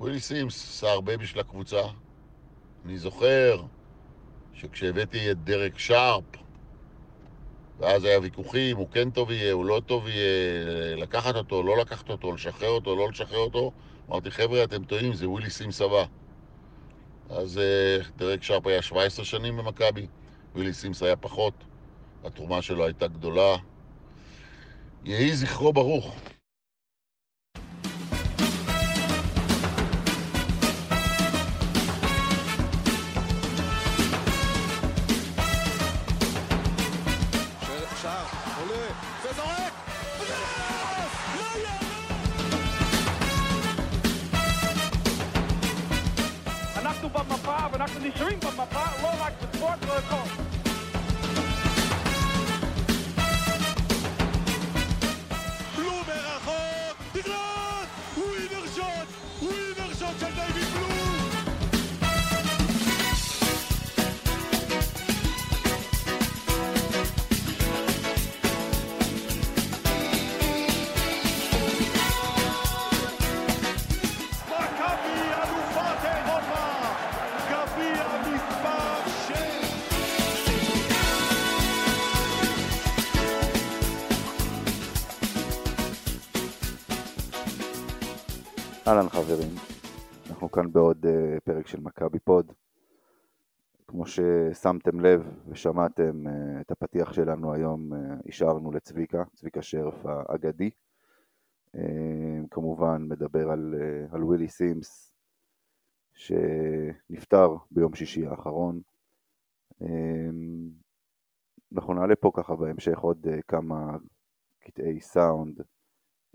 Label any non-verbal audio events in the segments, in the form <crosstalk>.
ווילי סימס עשה הרבה בשביל הקבוצה. אני זוכר שכשהבאתי את דרק שרפ, ואז היה ויכוחים, הוא כן טוב יהיה, הוא לא טוב יהיה, לקחת אותו, לא לקחת אותו, לשחרר אותו, לא לשחרר אותו. אמרתי, חבר'ה, אתם טועים, זה ווילי סימס הבא. אז אה, דרק שרפ היה 17 שנים במכבי, ווילי סימס היה פחות, התרומה שלו הייתה גדולה. יהי זכרו ברוך. אהלן כאן בעוד uh, פרק של מכבי פוד. כמו ששמתם לב ושמעתם אה, את הפתיח שלנו היום, השארנו לצביקה, צביקה שרף האגדי. כמובן מדבר על, על ווילי סימס שנפטר ביום שישי האחרון. אנחנו נעלה פה ככה בהמשך עוד כמה קטעי סאונד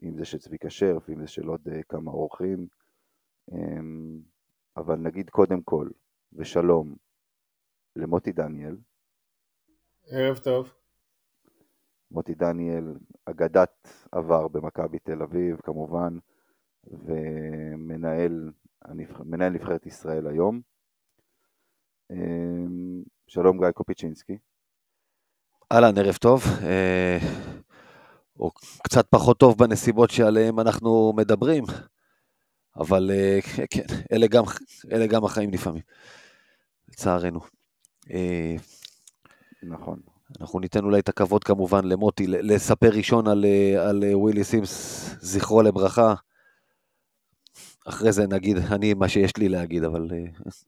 אם זה של צביקה שרף, אם זה של עוד אה, כמה אורחים, אבל נגיד קודם כל, ושלום למוטי דניאל. ערב טוב. מוטי דניאל, אגדת עבר במכבי תל אביב כמובן, ומנהל מנהל נבחרת ישראל היום. אמ, שלום גיא קופיצ'ינסקי. אהלן, ערב טוב. אה, או קצת פחות טוב בנסיבות שעליהן אנחנו מדברים, אבל אה, <laughs> כן, אלה גם, אלה גם החיים לפעמים, לצערנו. אה, נכון. אנחנו ניתן אולי את הכבוד כמובן למוטי, לספר ראשון על, אה, על ווילי סימס, זכרו לברכה. אחרי זה נגיד אני מה שיש לי להגיד, אבל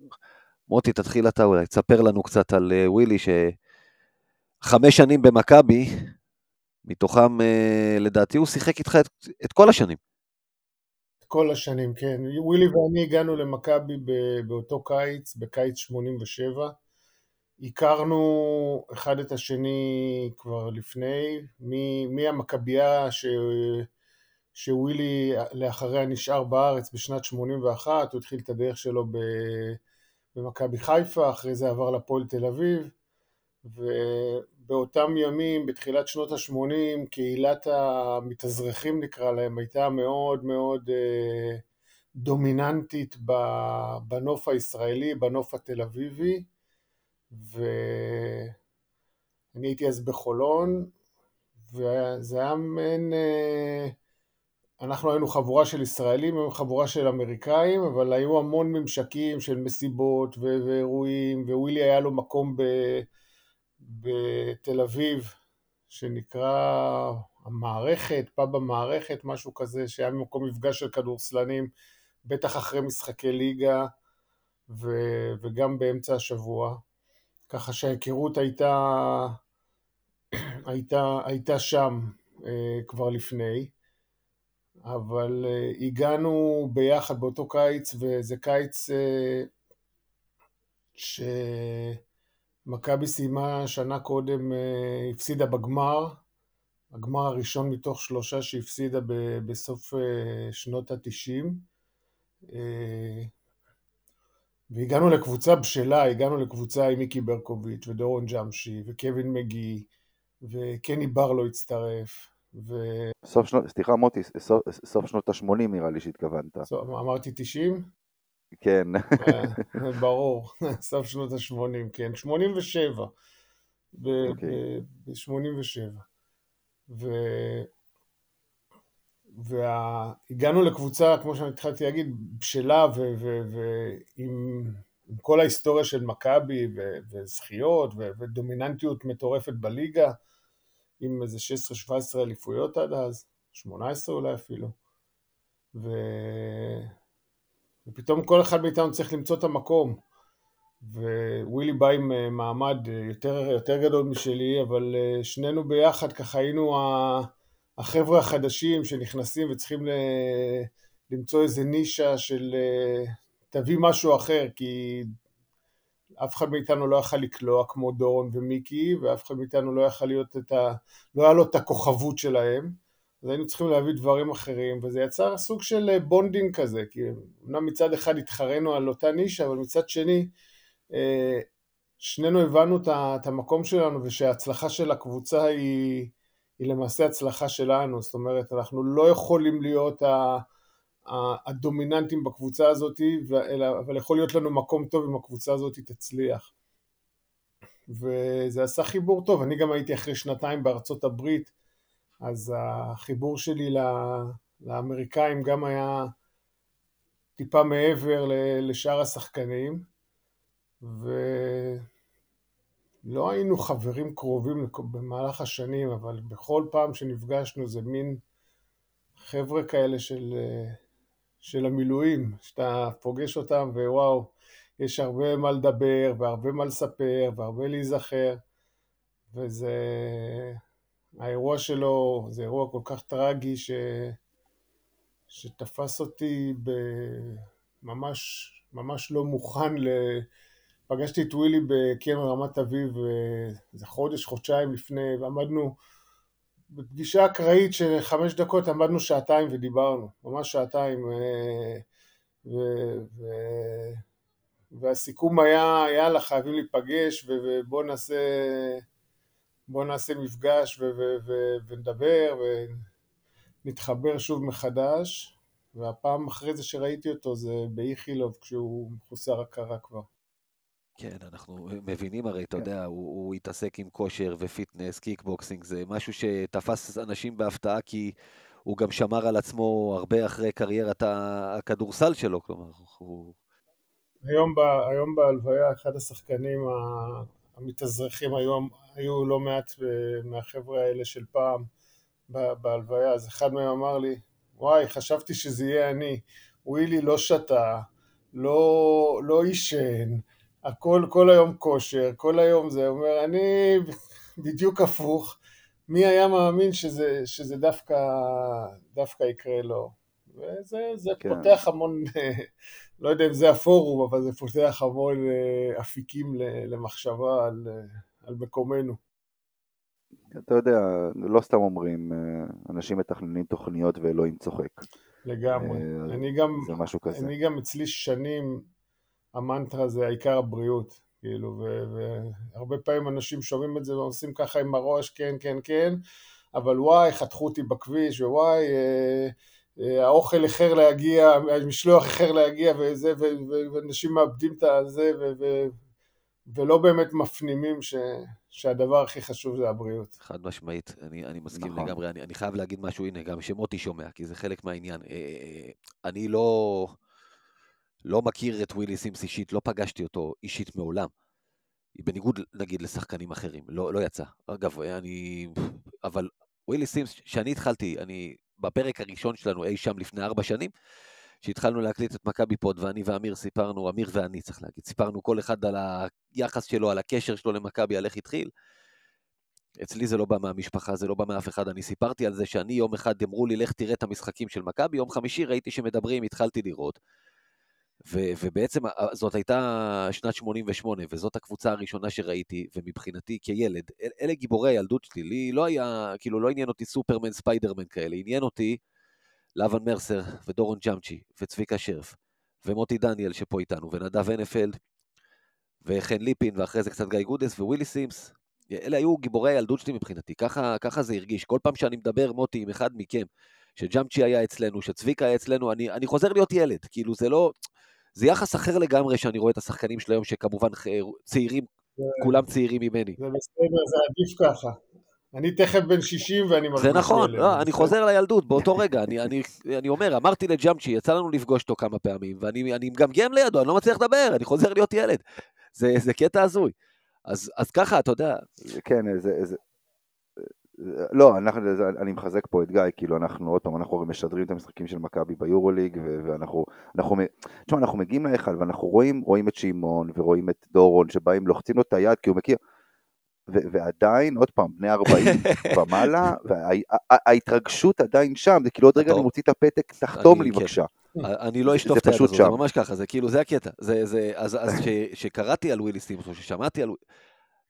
<laughs> מוטי, תתחיל אתה אולי, תספר לנו קצת על ווילי, שחמש שנים במכבי, מתוכם, לדעתי, הוא שיחק איתך את, את כל השנים. כל השנים, כן. ווילי ואני הגענו למכבי באותו קיץ, בקיץ 87. הכרנו אחד את השני כבר לפני, מהמכבייה ש... שווילי לאחריה נשאר בארץ בשנת 81, הוא התחיל את הדרך שלו במכבי חיפה, אחרי זה עבר לפועל תל אביב, ו... באותם ימים, בתחילת שנות ה-80, קהילת המתאזרחים נקרא להם, הייתה מאוד מאוד אה, דומיננטית בנוף הישראלי, בנוף התל אביבי, ואני הייתי אז בחולון, וזה היה מעין... אה, אנחנו היינו חבורה של ישראלים, היינו חבורה של אמריקאים, אבל היו המון ממשקים של מסיבות ואירועים, ווילי היה לו מקום ב... בתל אביב, שנקרא המערכת, פאב המערכת, משהו כזה, שהיה מקום מפגש של כדורסלנים, בטח אחרי משחקי ליגה ו, וגם באמצע השבוע. ככה שההיכרות הייתה, הייתה, הייתה שם אה, כבר לפני, אבל אה, הגענו ביחד באותו קיץ, וזה קיץ אה, ש... מכבי סיימה שנה קודם, אה, הפסידה בגמר, הגמר הראשון מתוך שלושה שהפסידה בסוף אה, שנות התשעים. אה, והגענו לקבוצה בשלה, הגענו לקבוצה עם מיקי ברקוביץ' ודורון ג'אמשי וקווין מגי וקני בר לא הצטרף. ו... סוף שנות, סליחה מוטי, סוף, סוף שנות ה-80 נראה לי שהתכוונת. אמרתי 90? כן. אה, ברור, <laughs> סוף שנות ה-80, כן, 87. ב-87. ו... והגענו לקבוצה, כמו שאני התחלתי להגיד, בשלה ועם כל ההיסטוריה של מכבי וזכיות ודומיננטיות מטורפת בליגה, עם איזה 16-17 אליפויות עד אז, 18 אולי אפילו. ו... ופתאום כל אחד מאיתנו צריך למצוא את המקום. ווילי בא עם אה, מעמד אה, יותר, יותר גדול משלי, אבל אה, שנינו ביחד ככה היינו החבר'ה החדשים שנכנסים וצריכים למצוא איזה נישה של תביא משהו אחר, כי אף אחד מאיתנו לא יכל לקלוע כמו דורון ומיקי, ואף אחד מאיתנו לא יכל להיות את ה... לא היה לנו את הכוכבות שלהם, אז היינו צריכים להביא דברים אחרים, וזה יצר סוג של bonding כזה, כי אמנם מצד אחד התחרינו על אותה נישה, אבל מצד שני, שנינו הבנו את המקום שלנו ושההצלחה של הקבוצה היא, היא למעשה הצלחה שלנו, זאת אומרת אנחנו לא יכולים להיות הדומיננטים בקבוצה הזאת, אבל יכול להיות לנו מקום טוב אם הקבוצה הזאת תצליח. וזה עשה חיבור טוב, אני גם הייתי אחרי שנתיים בארצות הברית, אז החיבור שלי לאמריקאים גם היה טיפה מעבר לשאר השחקנים. ולא היינו חברים קרובים במהלך השנים, אבל בכל פעם שנפגשנו זה מין חבר'ה כאלה של, של המילואים, שאתה פוגש אותם ווואו, יש הרבה מה לדבר והרבה מה לספר והרבה להיזכר, וזה... האירוע שלו זה אירוע כל כך טרגי ש... שתפס אותי בממש ממש לא מוכן ל... פגשתי את ווילי בקרן רמת אביב איזה חודש, חודשיים לפני, ועמדנו בפגישה אקראית של חמש דקות, עמדנו שעתיים ודיברנו, ממש שעתיים. אה, ו... ו... והסיכום היה, יאללה, חייבים להיפגש ובוא נעשה, בוא נעשה מפגש ו... ו... ו... ונדבר ונתחבר שוב מחדש. והפעם אחרי זה שראיתי אותו זה באיכילוב כשהוא מחוסר הכרה כבר. כן, אנחנו מבינים הרי, אתה כן. יודע, הוא, הוא התעסק עם כושר ו fitness, קיקבוקסינג, זה משהו שתפס אנשים בהפתעה כי הוא גם שמר על עצמו הרבה אחרי קריירת הכדורסל שלו, כלומר, הוא... היום, ב, היום בהלוויה, אחד השחקנים המתאזרחים היו, היו לא מעט מהחבר'ה האלה של פעם בהלוויה, אז אחד מהם אמר לי, וואי, חשבתי שזה יהיה אני, ווילי לא שתה, לא, לא עישן, הכל, כל היום כושר, כל היום זה, אומר, אני <laughs> בדיוק הפוך, מי היה מאמין שזה, שזה דווקא, דווקא יקרה לו? וזה זה כן. פותח המון, <laughs> לא יודע אם זה הפורום, אבל זה פותח המון אה, אפיקים למחשבה על, על מקומנו. אתה יודע, לא סתם אומרים, אה, אנשים מתכננים תוכניות ואלוהים צוחק. לגמרי. אה, אני גם, זה משהו כזה. אני גם אצלי שנים, המנטרה זה העיקר הבריאות, כאילו, והרבה פעמים אנשים שומעים את זה ועושים ככה עם הראש, כן, כן, כן, אבל וואי, חתכו אותי בכביש, ווואי, אה, אה, האוכל איחר להגיע, המשלוח איחר להגיע, וזה, ואנשים מאבדים את הזה, ולא באמת מפנימים ש, שהדבר הכי חשוב זה הבריאות. חד משמעית, אני, אני מסכים נכון. לגמרי, אני, אני חייב להגיד משהו, הנה, גם שמוטי שומע, כי זה חלק מהעניין. אה, אני לא... לא מכיר את ווילי סימס אישית, לא פגשתי אותו אישית מעולם. בניגוד, נגיד, לשחקנים אחרים, לא, לא יצא. אגב, אני... אבל ווילי סימס, כשאני התחלתי, אני, בפרק הראשון שלנו אי שם לפני ארבע שנים, שהתחלנו להקליט את מכבי פוד, ואני ואמיר סיפרנו, אמיר ואני צריך להגיד, סיפרנו כל אחד על היחס שלו, על הקשר שלו למכבי, על איך התחיל. אצלי זה לא בא מהמשפחה, זה לא בא מאף אחד. אני סיפרתי על זה שאני יום אחד אמרו לי, לך תראה את המשחקים של מכבי, יום חמישי ראיתי שמדברים, התחלתי לראות. ו- ובעצם זאת הייתה שנת 88, וזאת הקבוצה הראשונה שראיתי, ומבחינתי כילד, אל- אלה גיבורי הילדות שלי, לי לא היה, כאילו לא עניין אותי סופרמן, ספיידרמן כאלה, עניין אותי לבון מרסר, ודורון ג'אמצ'י, וצביקה שרף, ומוטי דניאל שפה איתנו, ונדב הנפלד, וחן ליפין, ואחרי זה קצת גיא גודס, ווילי סימס. אלה היו גיבורי הילדות שלי מבחינתי, ככה, ככה זה הרגיש. כל פעם שאני מדבר, מוטי, עם אחד מכם, שג'אמצ'י היה אצלנו, שצביקה היה אצלנו, אני, אני חוזר להיות ילד, כאילו זה לא... זה יחס אחר לגמרי שאני רואה את השחקנים של היום, שכמובן צעירים, כולם צעירים ממני. זה בסדר, זה עדיף ככה. אני תכף בן 60 ואני מרגיש זה נכון. לא, אני חוזר לילדות באותו רגע, אני, אני, אני אומר, אמרתי לג'אמצ'י, יצא לנו לפגוש אותו כמה פעמים, ואני אני מגמגם לידו, אני לא מצליח לדבר, אני חוזר להיות ילד. זה, זה קטע הזוי. אז, אז ככה, אתה יודע, כן, זה, זה, לא, אנחנו, אני מחזק פה את גיא, כאילו אנחנו עוד פעם, אנחנו משדרים את המשחקים של מכבי ביורוליג, ואנחנו, אנחנו, תשמע, אנחנו מגיעים להיכל ואנחנו רואים, רואים את שמעון ורואים את דורון שבאים, לוחצים לו את היד כי הוא מכיר, ו- ועדיין, עוד פעם, בני 40 <laughs> ומעלה, וההתרגשות עדיין שם, זה כאילו עוד רגע. אני מוציא את הפתק, תחתום לי כן. בבקשה. אני לא אשטוף את היד הזו, זה. ממש ככה, זה כאילו, זה הקטע. זה, זה, אז, אז ש, שקראתי על ווילי סימס, או ששמעתי על...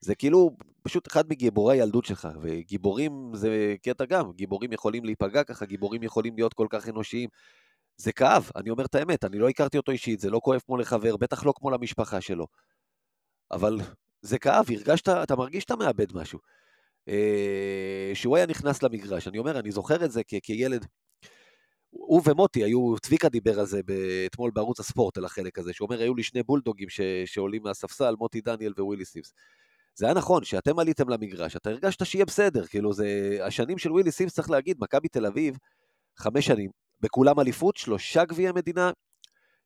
זה כאילו פשוט אחד מגיבורי הילדות שלך, וגיבורים זה קטע גם, גיבורים יכולים להיפגע ככה, גיבורים יכולים להיות כל כך אנושיים. זה כאב, אני אומר את האמת, אני לא הכרתי אותו אישית, זה לא כואב כמו לחבר, בטח לא כמו למשפחה שלו. אבל זה כאב, הרגשת, אתה מרגיש שאתה מאבד משהו. אה, שהוא היה נכנס למגרש, אני אומר, אני זוכר את זה כ- כילד, הוא ומוטי היו, צביקה דיבר על זה אתמול בערוץ הספורט, על החלק הזה, שהוא אומר, היו לי שני בולדוגים ש, שעולים מהספסל, מוטי דניאל ווילי סימס. זה היה נכון, שאתם עליתם למגרש, אתה הרגשת שיהיה בסדר, כאילו זה... השנים של ווילי סימס, צריך להגיד, מכבי תל אביב, חמש שנים, בכולם אליפות, שלושה גביעי מדינה,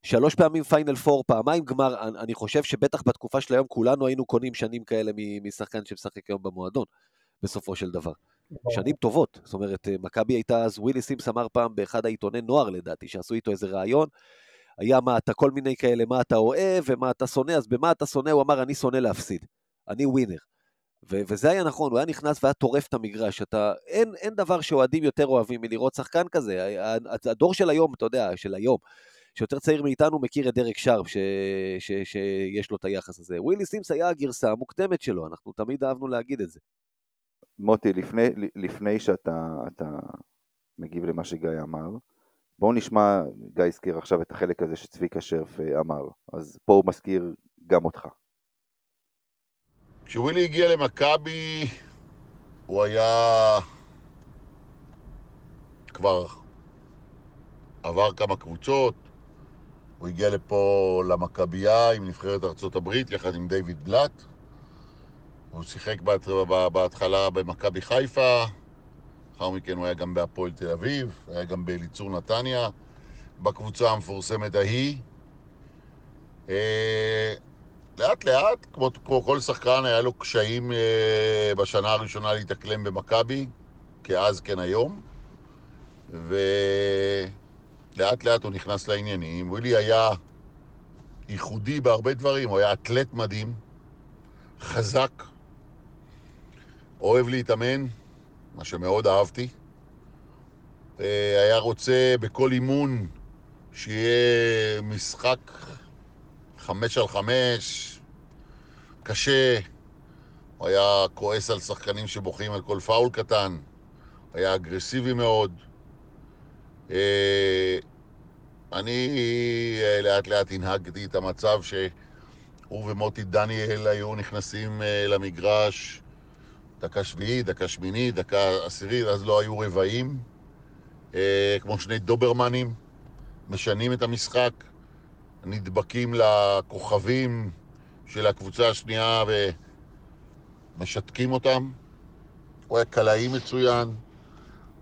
שלוש פעמים פיינל פור, פעמיים גמר, אני, חושב שבטח בתקופה של היום כולנו היינו קונים שנים כאלה משחקן שמשחק היום במועדון, בסופו של דבר. שנים טובות. זאת אומרת, אה, מכבי הייתה אז, ווילי סימס אמר פעם באחד העיתוני נוער לדעתי, שעשו איתו איזה ראיון, היה מה אתה, כל מיני כאלה, מה אתה אוהב ומה אתה שונא, אז במה אתה שונא? הוא אמר, אני שונא להפסיד. אני ווינר. ו- וזה היה נכון, הוא היה נכנס והיה טורף את המגרש. אתה, אין, אין דבר שאוהדים יותר אוהבים מלראות שחקן כזה. הדור של היום, אתה יודע, של היום, שיותר צעיר מאיתנו, מכיר את דרק שרפ, ש- ש- שיש לו את היחס הזה. ווילי סימס היה הגרסה המוקדמת שלו, אנחנו תמיד אהבנו להגיד את זה. מוטי, לפני, לפני שאתה אתה מגיב למה שגיא אמר, בואו נשמע, גיא הזכיר עכשיו את החלק הזה שצביקה שרף אה, אמר, אז פה הוא מזכיר גם אותך. כשווילי הגיע למכבי, הוא היה כבר עבר כמה קבוצות. הוא הגיע לפה למכבייה עם נבחרת ארצות הברית, יחד עם דיוויד בלאט. הוא שיחק בהתחלה במכבי חיפה, לאחר מכן הוא היה גם בהפועל תל אביב, היה גם באליצור נתניה, בקבוצה המפורסמת ההיא. לאט לאט, כמו, כמו כל שחקן, היה לו קשיים אה, בשנה הראשונה להתאקלם במכבי, כאז כן היום, ולאט לאט הוא נכנס לעניינים. ווילי היה ייחודי בהרבה דברים, הוא היה אתלט מדהים, חזק, אוהב להתאמן, מה שמאוד אהבתי. אה, היה רוצה בכל אימון שיהיה משחק חמש על חמש, קשה. הוא היה כועס על שחקנים שבוכים על כל פאול קטן. היה אגרסיבי מאוד. אה, אני אה, לאט לאט הנהגתי את המצב שהוא ומוטי דניאל היו נכנסים אה, למגרש דקה שביעית, דקה שמינית, דקה עשירית, אז לא היו רבעים, כמו שני דוברמנים, משנים את המשחק. נדבקים לכוכבים של הקבוצה השנייה ומשתקים אותם. הוא היה קלעי מצוין,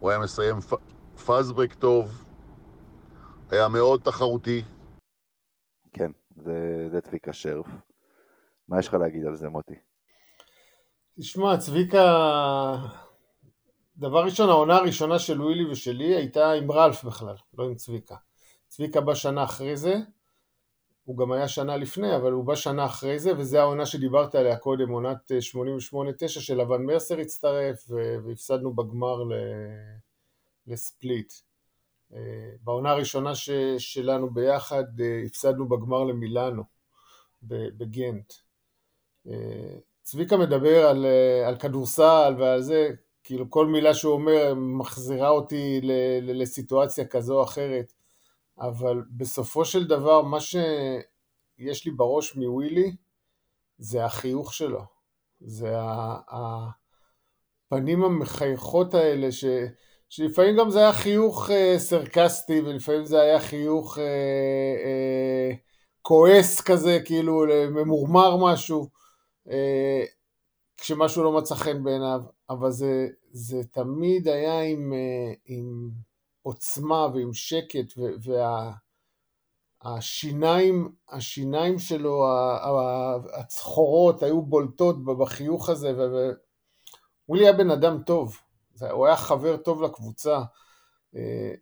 הוא היה מסיים פ- פאזברק טוב, היה מאוד תחרותי. כן, זה, זה צביקה שרף. מה יש לך להגיד על זה, מוטי? תשמע, צביקה, דבר ראשון, העונה הראשונה של ווילי ושלי הייתה עם רלף בכלל, לא עם צביקה. צביקה בא שנה אחרי זה, הוא גם היה שנה לפני, אבל הוא בא שנה אחרי זה, וזו העונה שדיברת עליה קודם, עונת אה, 88-9 שלבן מרסר הצטרף, והפסדנו בגמר ל- לספליט. אה, בעונה הראשונה ש- שלנו ביחד, אה, הפסדנו בגמר למילאנו, בגנט. אה, צביקה מדבר על, אה, על כדורסל ועל זה, כאילו כל מילה שהוא אומר מחזירה אותי ל- לסיטואציה כזו או אחרת, אבל בסופו של דבר מה שיש לי בראש מווילי זה החיוך שלו, זה הפנים המחייכות האלה, ש, שלפעמים גם זה היה חיוך אה, סרקסטי ולפעמים זה היה חיוך אה, אה, כועס כזה, כאילו ממורמר משהו. אה, כשמשהו לא מצא חן בעיניו, אבל זה, זה תמיד היה עם, אה, עם עוצמה ועם שקט, והשיניים השיניים שלו, הצחורות, היו בולטות בחיוך הזה, ווילי היה בן אדם טוב, הוא היה חבר טוב לקבוצה. אה,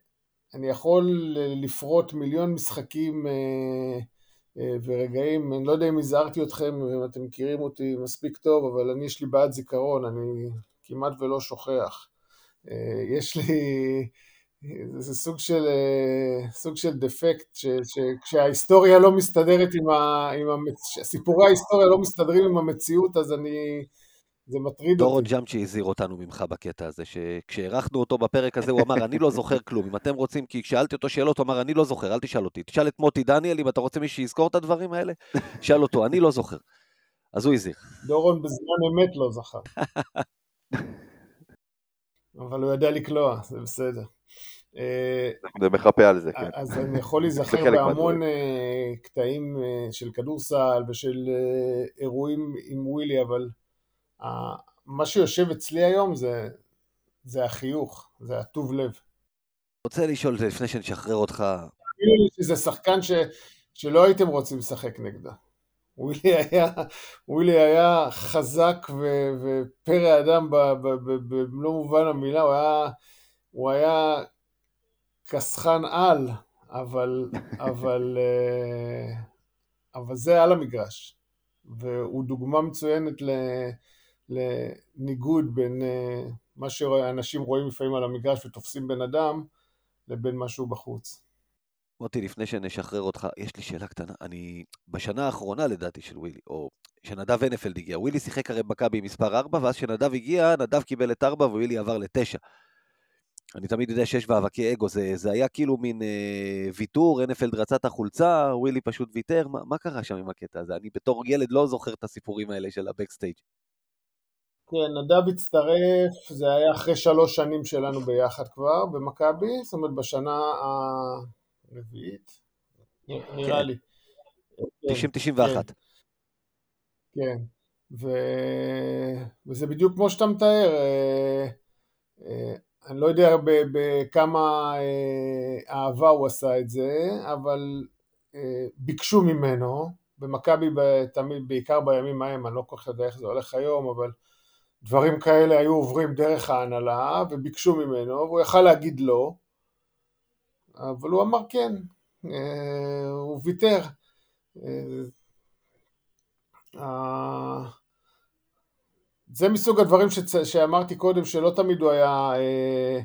אני יכול לפרוט מיליון משחקים אה, ורגעים, אני לא יודע אם הזהרתי אתכם, אם אתם מכירים אותי מספיק טוב, אבל אני יש לי בעיית זיכרון, אני כמעט ולא שוכח. אה, יש לי, זה סוג של, אה, סוג של דפקט, שכשההיסטוריה לא מסתדרת עם ה... עם המצ... סיפורי ההיסטוריה לא מסתדרים עם המציאות, אז אני... זה מטריד אותי. דורון ג'אמצ'י הזהיר אותנו ממך בקטע הזה, שכשאירחנו אותו בפרק הזה, הוא אמר, אני לא זוכר כלום. אם אתם רוצים, כי כשאלתי אותו שאלות, הוא אמר, אני לא זוכר, אל תשאל אותי. תשאל את מוטי דניאל, אם אתה רוצה מי שיזכור את הדברים האלה, שאל אותו, אני לא זוכר. אז הוא הזהיר. דורון בזמן אמת לא זכר. <laughs> אבל הוא יודע לקלוע, זה בסדר. אה, זה מחפה על זה, כן. אז אני יכול <laughs> להיזכר בהמון אה, קטעים אה, של כדורסל ושל אירועים עם ווילי, אבל מה שיושב אצלי היום זה, זה החיוך, זה הטוב לב. רוצה לשאול לפני שנשחרר אותך. שזה שחקן ש, שלא הייתם רוצים לשחק נגדו. ווילי היה, ווילי היה חזק ו, ופרא אדם במלוא מובן המילה, הוא היה, הוא היה כסחן על, אבל, אבל, אה, אבל זה על המגרש, והוא דוגמה מצוינת לניגוד בין אה, מה שאנשים רואים לפעמים על המגרש ותופסים בן אדם, לבין משהו בחוץ. מוטי, לפני שנשחרר אותך, יש לי שאלה קטנה. אני, בשנה האחרונה לדעתי של ווילי, או שנדב הנפלד הגיע, ווילי שיחק הרי מכבי מספר 4, ואז כשנדב הגיע, נדב קיבל את 4 ווילי עבר ל-9. אני תמיד יודע שיש מאבקי אגו, זה, זה היה כאילו מין אה, ויתור, הנפלד רצה את החולצה, ווילי פשוט ויתר, מה, מה קרה שם עם הקטע הזה? אני בתור ילד לא זוכר את הסיפורים האלה של ה backstage. כן, נדב הצטרף, זה היה אחרי שלוש שנים שלנו ביחד כבר במכבי, זאת אומרת בשנה הרביעית, נראה כן. לי. 90-91. כן, כן. ו... וזה בדיוק כמו שאתה מתאר, אה, אה, אני לא יודע בכמה אה, אהבה הוא עשה את זה, אבל ביקשו ממנו, במכבי תמיד, בעיקר בימים ההם, אני לא כל כך יודע איך זה הולך היום, אבל דברים כאלה היו עוברים דרך ההנהלה וביקשו ממנו, והוא יכל להגיד לא, אבל הוא אמר כן, אה, הוא ויתר. זה מסוג הדברים שצ... שאמרתי קודם, שלא תמיד הוא היה אה,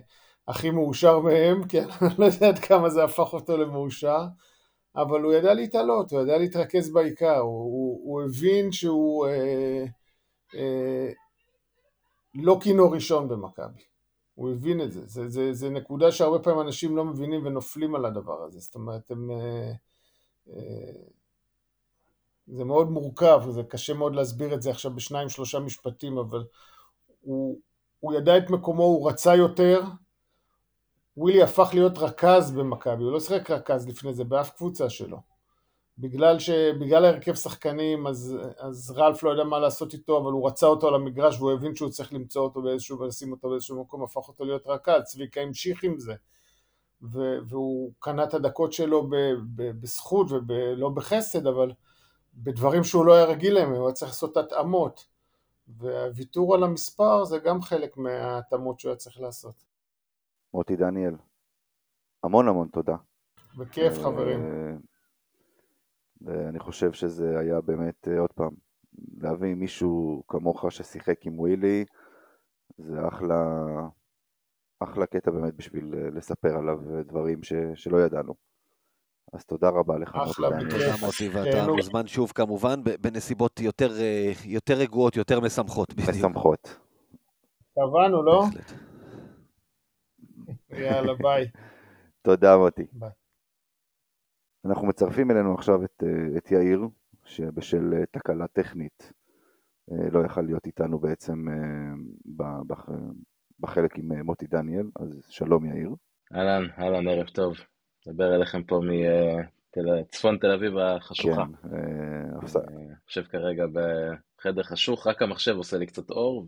הכי מאושר מהם, כי אני <laughs> לא יודע עד כמה זה הפך אותו למאושר, אבל הוא ידע להתעלות, הוא ידע להתרכז בעיקר, הוא, הוא, הוא הבין שהוא אה, אה, לא כינור ראשון במכבי. הוא הבין את זה. זה, זה. זה נקודה שהרבה פעמים אנשים לא מבינים ונופלים על הדבר הזה. זאת אומרת, הם... אה, אה, זה מאוד מורכב, זה קשה מאוד להסביר את זה עכשיו בשניים שלושה משפטים, אבל הוא, הוא ידע את מקומו, הוא רצה יותר. ווילי הפך להיות רכז במכבי, הוא לא שיחק רכז לפני זה באף קבוצה שלו. בגלל, ההרכב שחקנים, אז, אז רלף לא יודע מה לעשות איתו, אבל הוא רצה אותו על המגרש והוא הבין שהוא צריך למצוא אותו באיזשהו, ולשים אותו באיזשהו מקום, הפך אותו להיות רכז, צביקה המשיך עם זה. והוא קנה את הדקות שלו. בזכות ולא בחסד, אבל בדברים שהוא לא היה רגיל להם, הוא היה צריך לעשות התאמות. והוויתור על המספר זה גם חלק מההתאמות שהוא היה צריך לעשות. מוטי דניאל, המון המון תודה. בכיף חברים. אה, ואני חושב שזה היה באמת, אה, עוד פעם, להביא מישהו כמוך ששיחק עם ווילי, זה אחלה, אחלה קטע באמת בשביל אה, לספר עליו דברים ש, שלא ידענו. אז תודה רבה לך. אחלה, תודה מוטי, ואתה מוזמן שוב כמובן, בנסיבות יותר, אה, יותר רגועות, יותר משמחות. משמחות. קבענו, לא? <laughs> יאללה, ביי. תודה מוטי. ביי. אנחנו מצרפים אלינו עכשיו את, אה, את יאיר, שבשל אה, תקלה טכנית אה, לא יכל להיות איתנו בעצם בחלק עם מוטי דניאל, אז שלום יאיר. אהלן, אהלן, ערב טוב. מדבר אליכם פה מצפון תל אביב החשוכה. כן, אני יושב כרגע בחדר חשוך, רק המחשב עושה לי קצת אור,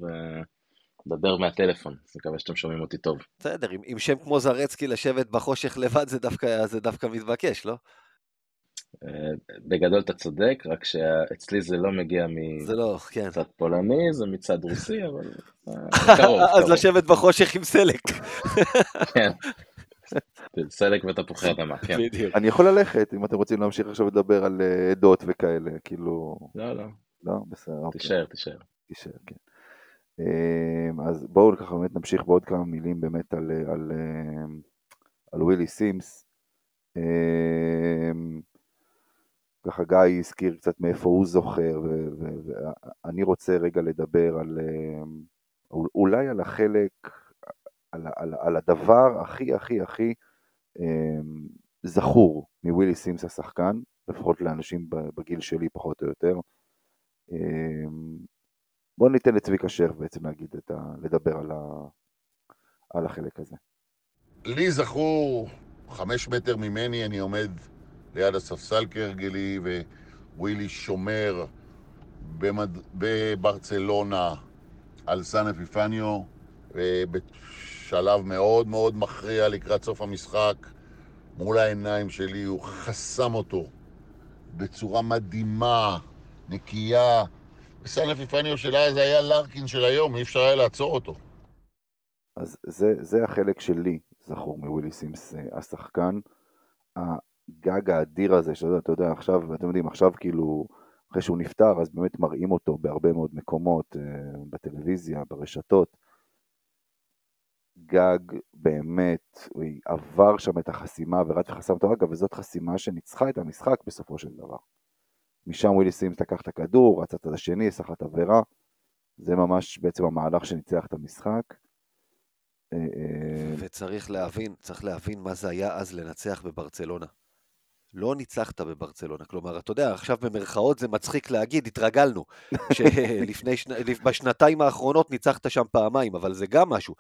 מדבר מהטלפון, אז מקווה שאתם שומעים אותי טוב. בסדר, עם, עם שם כמו זרצקי לשבת בחושך לבד זה דווקא, זה דווקא מתבקש, לא? אה, בגדול אתה צודק, רק שאצלי זה לא מגיע זה לא, כן. מצד פולני, זה מצד רוסי, אבל אה, <laughs> קרוב. אז לשבת בחושך עם סלק. כן. סלק ותפוחי אדמה, כן. בדיוק. אני יכול ללכת, אם אתם רוצים להמשיך עכשיו לדבר על אה, עדות וכאלה, כאילו... לא, לא, לא, בסדר, אוקיי. תישאר, תישאר. תישאר, כן. אמ, אז בואו ככה באמת נמשיך בעוד כמה מילים באמת על, על, אמ, על ווילי סימס. אמ, ככה גיא הזכיר קצת מאיפה הוא זוכר, ואני רוצה רגע לדבר על, אולי על החלק, על, על, על הדבר הכי הכי הכי זכור מווילי סימס השחקן, לפחות לאנשים בגיל שלי פחות או יותר. בואו ניתן לצביקה שר בעצם להגיד את ה... לדבר על, ה... על החלק הזה. לי זכור, חמש מטר ממני אני עומד ליד הספסל כהרגלי, ווילי שומר במד... בברצלונה על סן אפיפניו, בשלב מאוד מאוד מכריע לקראת סוף המשחק, מול העיניים שלי, הוא חסם אותו בצורה מדהימה, נקייה, וסן אפיפניו של אז היה לארקין של היום, אי אפשר היה לעצור אותו. אז זה, זה החלק שלי, זכור מווילי סימס, אה, השחקן, הגג האדיר הזה, שאתה יודע, יודע, עכשיו, אתם יודעים, עכשיו כאילו, אחרי שהוא נפטר, אז באמת מראים אותו בהרבה מאוד מקומות, אה, בטלוויזיה, ברשתות. גג באמת, הוא עבר שם את החסימה ורץ וחסם אותו, אגב, וזאת חסימה שניצחה את המשחק בסופו של דבר. משם ווילי סימס לקח את הכדור, רצה את השני, סחט עבירה. זה ממש בעצם המהלך שניצח את המשחק. אה, אה, וצריך להבין, צריך להבין מה זה היה אז לנצח בברצלונה. לא ניצחת בברצלונה, כלומר, אתה יודע, עכשיו במרכאות זה מצחיק להגיד, התרגלנו, <laughs> שלפני, בשנתיים האחרונות ניצחת שם פעמיים, אבל זה גם משהו.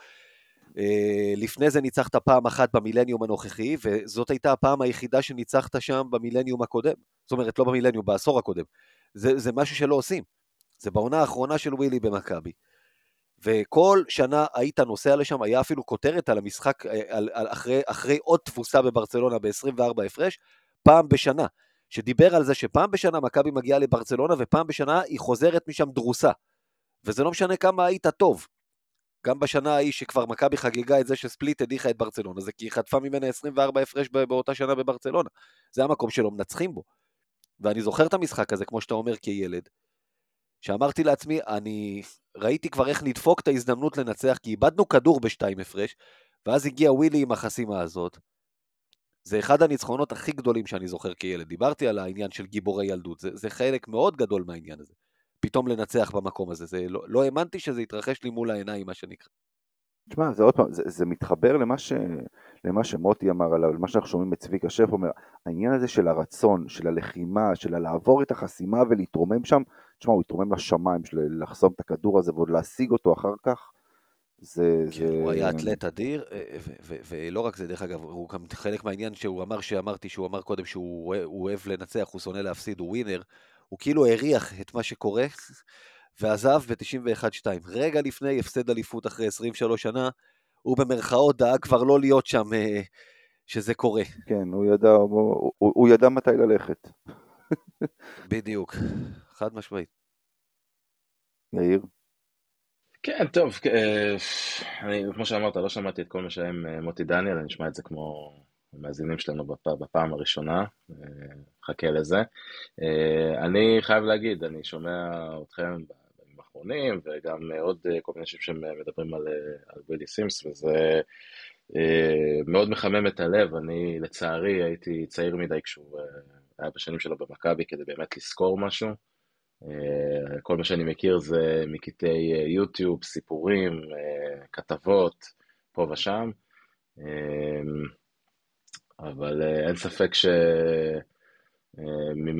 אה, לפני זה ניצחת פעם אחת במילניום הנוכחי, וזאת הייתה הפעם היחידה שניצחת שם במילניום הקודם. זאת אומרת, לא במילניום, בעשור הקודם. זה, זה משהו שלא עושים. זה בעונה האחרונה של ווילי במכבי. וכל שנה היית נוסע לשם, היה אפילו כותרת על המשחק, אה, על, על אחרי, אחרי עוד תבוסה בברצלונה ב-24 הפרש, פעם בשנה, שדיבר על זה שפעם בשנה מכבי מגיעה לברצלונה ופעם בשנה היא חוזרת משם דרוסה. וזה לא משנה כמה היית טוב, גם בשנה ההיא שכבר מכבי חגגה את זה שספליט הדיחה את ברצלונה, זה כי היא חטפה ממנה 24 הפרש באותה שנה בברצלונה. זה המקום שלא מנצחים בו. ואני זוכר את המשחק הזה, כמו שאתה אומר, כילד, שאמרתי לעצמי, אני ראיתי כבר איך נדפוק את ההזדמנות לנצח, כי איבדנו כדור בשתיים הפרש, ואז הגיע ווילי עם החסימה הזאת. זה אחד הניצחונות הכי גדולים שאני זוכר כילד. דיברתי על העניין של גיבורי ילדות, זה, זה חלק מאוד גדול מהעניין הזה. פתאום לנצח במקום הזה. זה, לא, לא האמנתי שזה יתרחש לי מול העיניים, מה שנקרא. תשמע, זה עוד פעם, זה, זה מתחבר למה, ש, למה שמוטי אמר עליו, למה שאנחנו שומעים את צביקה שף אומר, העניין הזה של הרצון, של הלחימה, של לעבור את החסימה ולהתרומם שם, תשמע, הוא התרומם לשמיים, של לחסום את הכדור הזה ועוד להשיג אותו אחר כך, זה... כן, זה... הוא היה אתלט אדיר, אה, ולא רק זה, דרך אגב, הוא גם חלק מהעניין שהוא אמר, שאמרתי, שהוא אמר קודם שהוא אוהב לנצח, הוא שונא להפסיד, הוא ווינר, הוא כאילו הריח את מה שקורה, ועזב ב-91-2. רגע לפני הפסד אליפות אחרי 23 שנה, הוא במרכאות דאג כבר לא להיות שם אה, שזה קורה. כן, הוא ידע, הוא, הוא, הוא ידע מתי ללכת. בדיוק, חד משמעית. יאיר? כן, טוב, אה, אני, כמו שאמרת, לא שמעתי את כל מה שהם אה, מוטי דניאל, אני אשמע את זה כמו המאזינים שלנו בפ... בפעם הראשונה, אה, חכה לזה. אה, אני חייב להגיד, אני שומע אתכם בימים האחרונים, וגם עוד אה, כל מיני אנשים שמדברים על, על ווילי סימס, וזה מאוד מחמם את הלב. אני לצערי הייתי צעיר מדי כשהוא היה בשנים שלו במכבי כדי באמת לזכור משהו. כל מה שאני מכיר זה מקטעי יוטיוב, סיפורים, כתבות, פה ושם. אבל אה, אין ספק שממה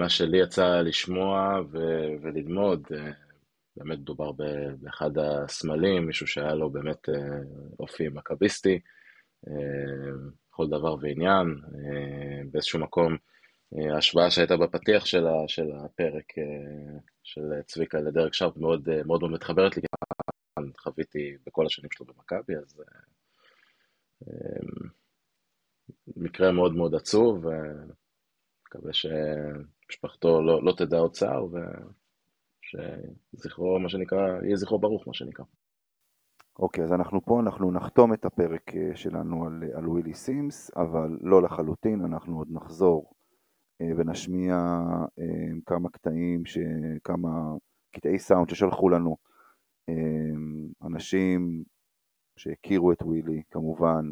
אה, שלי יצא לשמוע ו- וללמוד, אה, באמת מדובר באחד הסמלים, מישהו שהיה לו באמת אופי מכביסטי, כל דבר ועניין. באיזשהו מקום, ההשוואה שהייתה בפתיח של, של הפרק של צביקה לדרק שרפ מאוד מאוד מתחברת לי, חוויתי בכל השנים שלו במכבי, אז מקרה מאוד מאוד עצוב, ומקווה שמשפחתו לא, לא תדע עוד צער, ושזכרו, מה שנקרא, יהיה זכרו ברוך, מה שנקרא. אוקיי, אז אנחנו פה, אנחנו נחתום את הפרק אה, שלנו על, על ווילי סימס, אבל לא לחלוטין, אנחנו עוד נחזור אה, ונשמיע אה, כמה קטעים, כמה קטעי סאונד ששלחו לנו אנשים שהכירו את ווילי כמובן,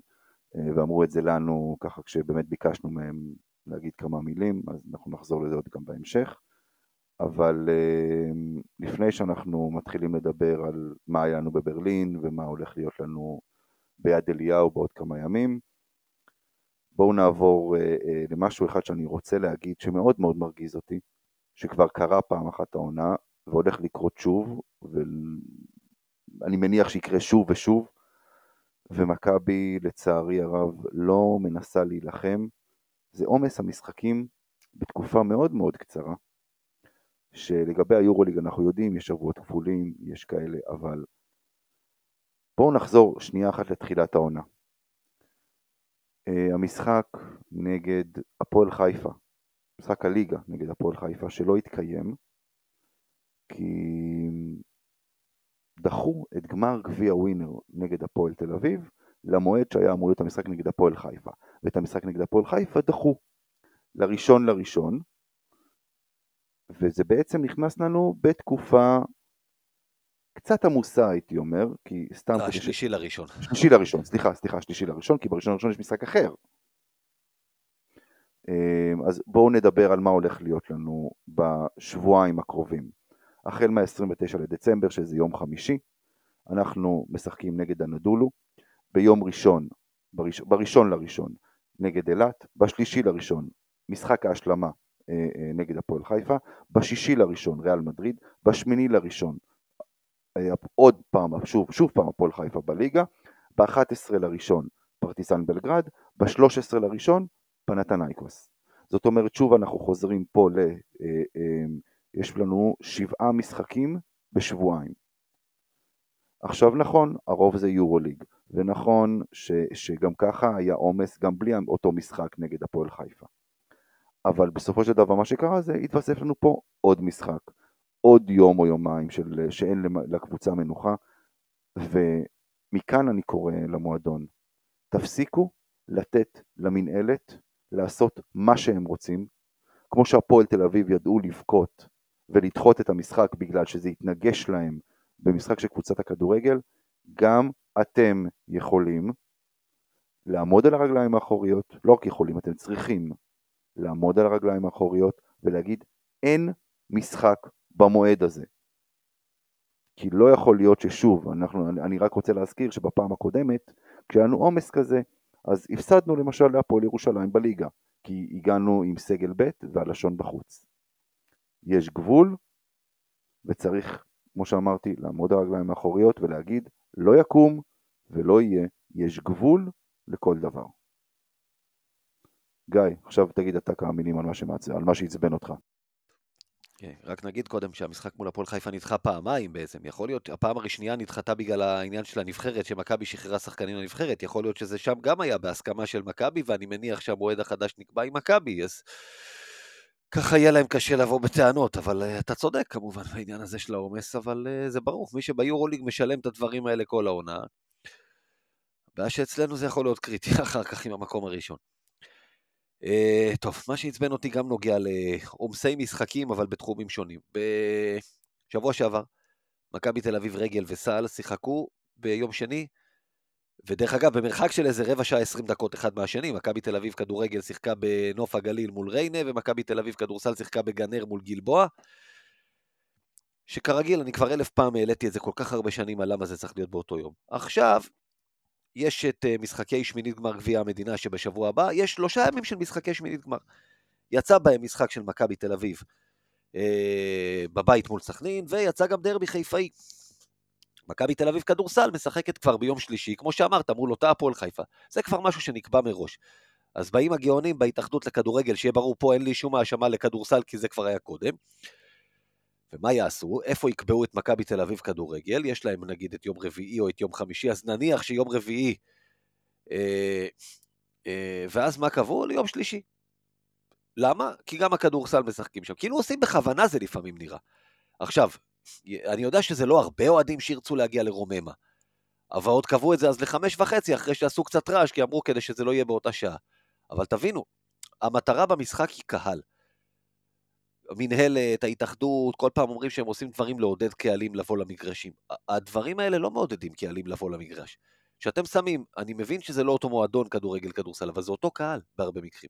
ואמרו את זה לנו ככה כשבאמת ביקשנו מהם להגיד כמה מילים, אז אנחנו נחזור לזה עוד גם בהמשך. אבל uh, לפני שאנחנו מתחילים לדבר על מה היה לנו בברלין ומה הולך להיות לנו ביד אליהו בעוד כמה ימים, בואו נעבור uh, למשהו אחד שאני רוצה להגיד שמאוד מאוד מרגיז אותי, שכבר קרה פעם אחת העונה והולך לקרות שוב, ואני מניח שיקרה שוב ושוב, ומכבי לצערי הרב לא מנסה להילחם, זה עומס המשחקים בתקופה מאוד מאוד קצרה. שלגבי היורוליג אנחנו יודעים, יש שבועות כפולים, יש כאלה, אבל בואו נחזור שנייה אחת לתחילת העונה. Uh, המשחק נגד הפועל חיפה, משחק הליגה נגד הפועל חיפה שלא התקיים כי דחו את גמר גביע ווינר נגד הפועל תל אביב למועד שהיה אמור להיות המשחק נגד הפועל חיפה ואת המשחק נגד הפועל חיפה דחו לראשון לראשון וזה בעצם נכנס לנו בתקופה קצת עמוסה הייתי אומר, כי סתם... לא, שלישי ש... לראשון. שלישי לראשון, סליחה, סליחה, שלישי לראשון, כי בראשון לראשון יש משחק אחר. אמ, אז בואו נדבר על מה הולך להיות לנו בשבועיים הקרובים. החל מה-29 לדצמבר, שזה יום חמישי, אנחנו משחקים נגד הנדולו, ביום ראשון, בראש, בראשון לראשון, נגד אילת, בשלישי לראשון, משחק ההשלמה אה, אה, נגד הפועל חיפה, בשישי לראשון ריאל מדריד, בשמיני לראשון אה, עוד פעם, שוב, שוב פעם הפועל חיפה בליגה, ב-11 לראשון פרטיסן בלגרד, ב-13 לראשון פנתנייקוס. זאת אומרת שוב אנחנו חוזרים פה ל... יש לנו שבעה משחקים בשבועיים. עכשיו נכון, הרוב זה יורוליג, ונכון ש, שגם ככה היה עומס גם בלי אותו משחק נגד הפועל חיפה. אבל בסופו של דבר מה שקרה זה התווסף לנו פה עוד משחק, עוד יום או יומיים של, שאין לקבוצה מנוחה, ומכאן אני קורא למועדון, תפסיקו לתת למנהלת לעשות מה שהם רוצים, כמו שהפועל תל אביב ידעו לבכות ולדחות את המשחק בגלל שזה יתנגש להם במשחק של קבוצת הכדורגל, גם אתם יכולים לעמוד על הרגליים האחוריות, לא רק יכולים, אתם צריכים לעמוד על הרגליים האחוריות ולהגיד אין משחק במועד הזה. כי לא יכול להיות ששוב, אנחנו, אני רק רוצה להזכיר שבפעם הקודמת, כשהיה לנו עומס כזה, אז הפסדנו למשל להפועל ירושלים בליגה, כי הגענו עם סגל ב' והלשון בחוץ. יש גבול, וצריך, כמו שאמרתי, לעמוד הרגליים האחוריות ולהגיד, לא יקום ולא יהיה, יש גבול לכל דבר. גיא, עכשיו תגיד אתה כמה מילים על מה, שמצ... על מה שעצבן אותך. Okay, כן, רק נגיד קודם שהמשחק מול הפועל חיפה נדחה פעמיים בעצם. יכול להיות, הפעם הראשונה נדחתה בגלל העניין של הנבחרת, שמכבי שחררה שחקנים לנבחרת. יכול להיות שזה שם גם היה בהסכמה של מכבי, ואני מניח שהמועד החדש נקבע עם מכבי, אז ככה יהיה להם קשה לבוא בטענות. אבל uh, אתה צודק כמובן בעניין הזה של העומס, אבל uh, זה ברור, מי שביורוליג משלם את הדברים האלה כל העונה. הבעיה שאצלנו זה יכול להיות קריטי <laughs> אחר כך עם המקום הראשון. Uh, טוב, מה שעצבן אותי גם נוגע לעומסי משחקים, אבל בתחומים שונים. בשבוע שעבר, מכבי תל אביב רגל וסל שיחקו ביום שני, ודרך אגב, במרחק של איזה רבע שעה עשרים דקות אחד מהשני, מכבי תל אביב כדורגל שיחקה בנוף הגליל מול ריינה, ומכבי תל אביב כדורסל שיחקה בגנר מול גלבוע. שכרגיל, אני כבר אלף פעם העליתי את זה כל כך הרבה שנים על למה זה צריך להיות באותו יום. עכשיו, יש את אה, משחקי שמינית גמר גביע המדינה שבשבוע הבא, יש שלושה ימים של משחקי שמינית גמר. יצא בהם משחק של מכבי תל אביב אה, בבית מול סכנין, ויצא גם דרבי חיפאי. מכבי תל אביב כדורסל משחקת כבר ביום שלישי, כמו שאמרת, מול אותה הפועל חיפה. זה כבר משהו שנקבע מראש. אז באים הגאונים בהתאחדות לכדורגל, שיהיה ברור, פה אין לי שום האשמה לכדורסל, כי זה כבר היה קודם. ומה יעשו? איפה יקבעו את מכבי תל אביב כדורגל? יש להם נגיד את יום רביעי או את יום חמישי, אז נניח שיום רביעי, אה, אה, ואז מה קבעו? ליום שלישי. למה? כי גם הכדורסל משחקים שם. כאילו עושים בכוונה זה לפעמים נראה. עכשיו, אני יודע שזה לא הרבה אוהדים שירצו להגיע לרוממה, אבל עוד קבעו את זה אז לחמש וחצי, אחרי שעשו קצת רעש, כי אמרו כדי שזה לא יהיה באותה שעה. אבל תבינו, המטרה במשחק היא קהל. המינהלת, ההתאחדות, כל פעם אומרים שהם עושים דברים לעודד קהלים לבוא למגרשים. הדברים האלה לא מעודדים קהלים לבוא למגרש. כשאתם שמים, אני מבין שזה לא אותו מועדון כדורגל כדורסל, אבל זה אותו קהל בהרבה מקרים.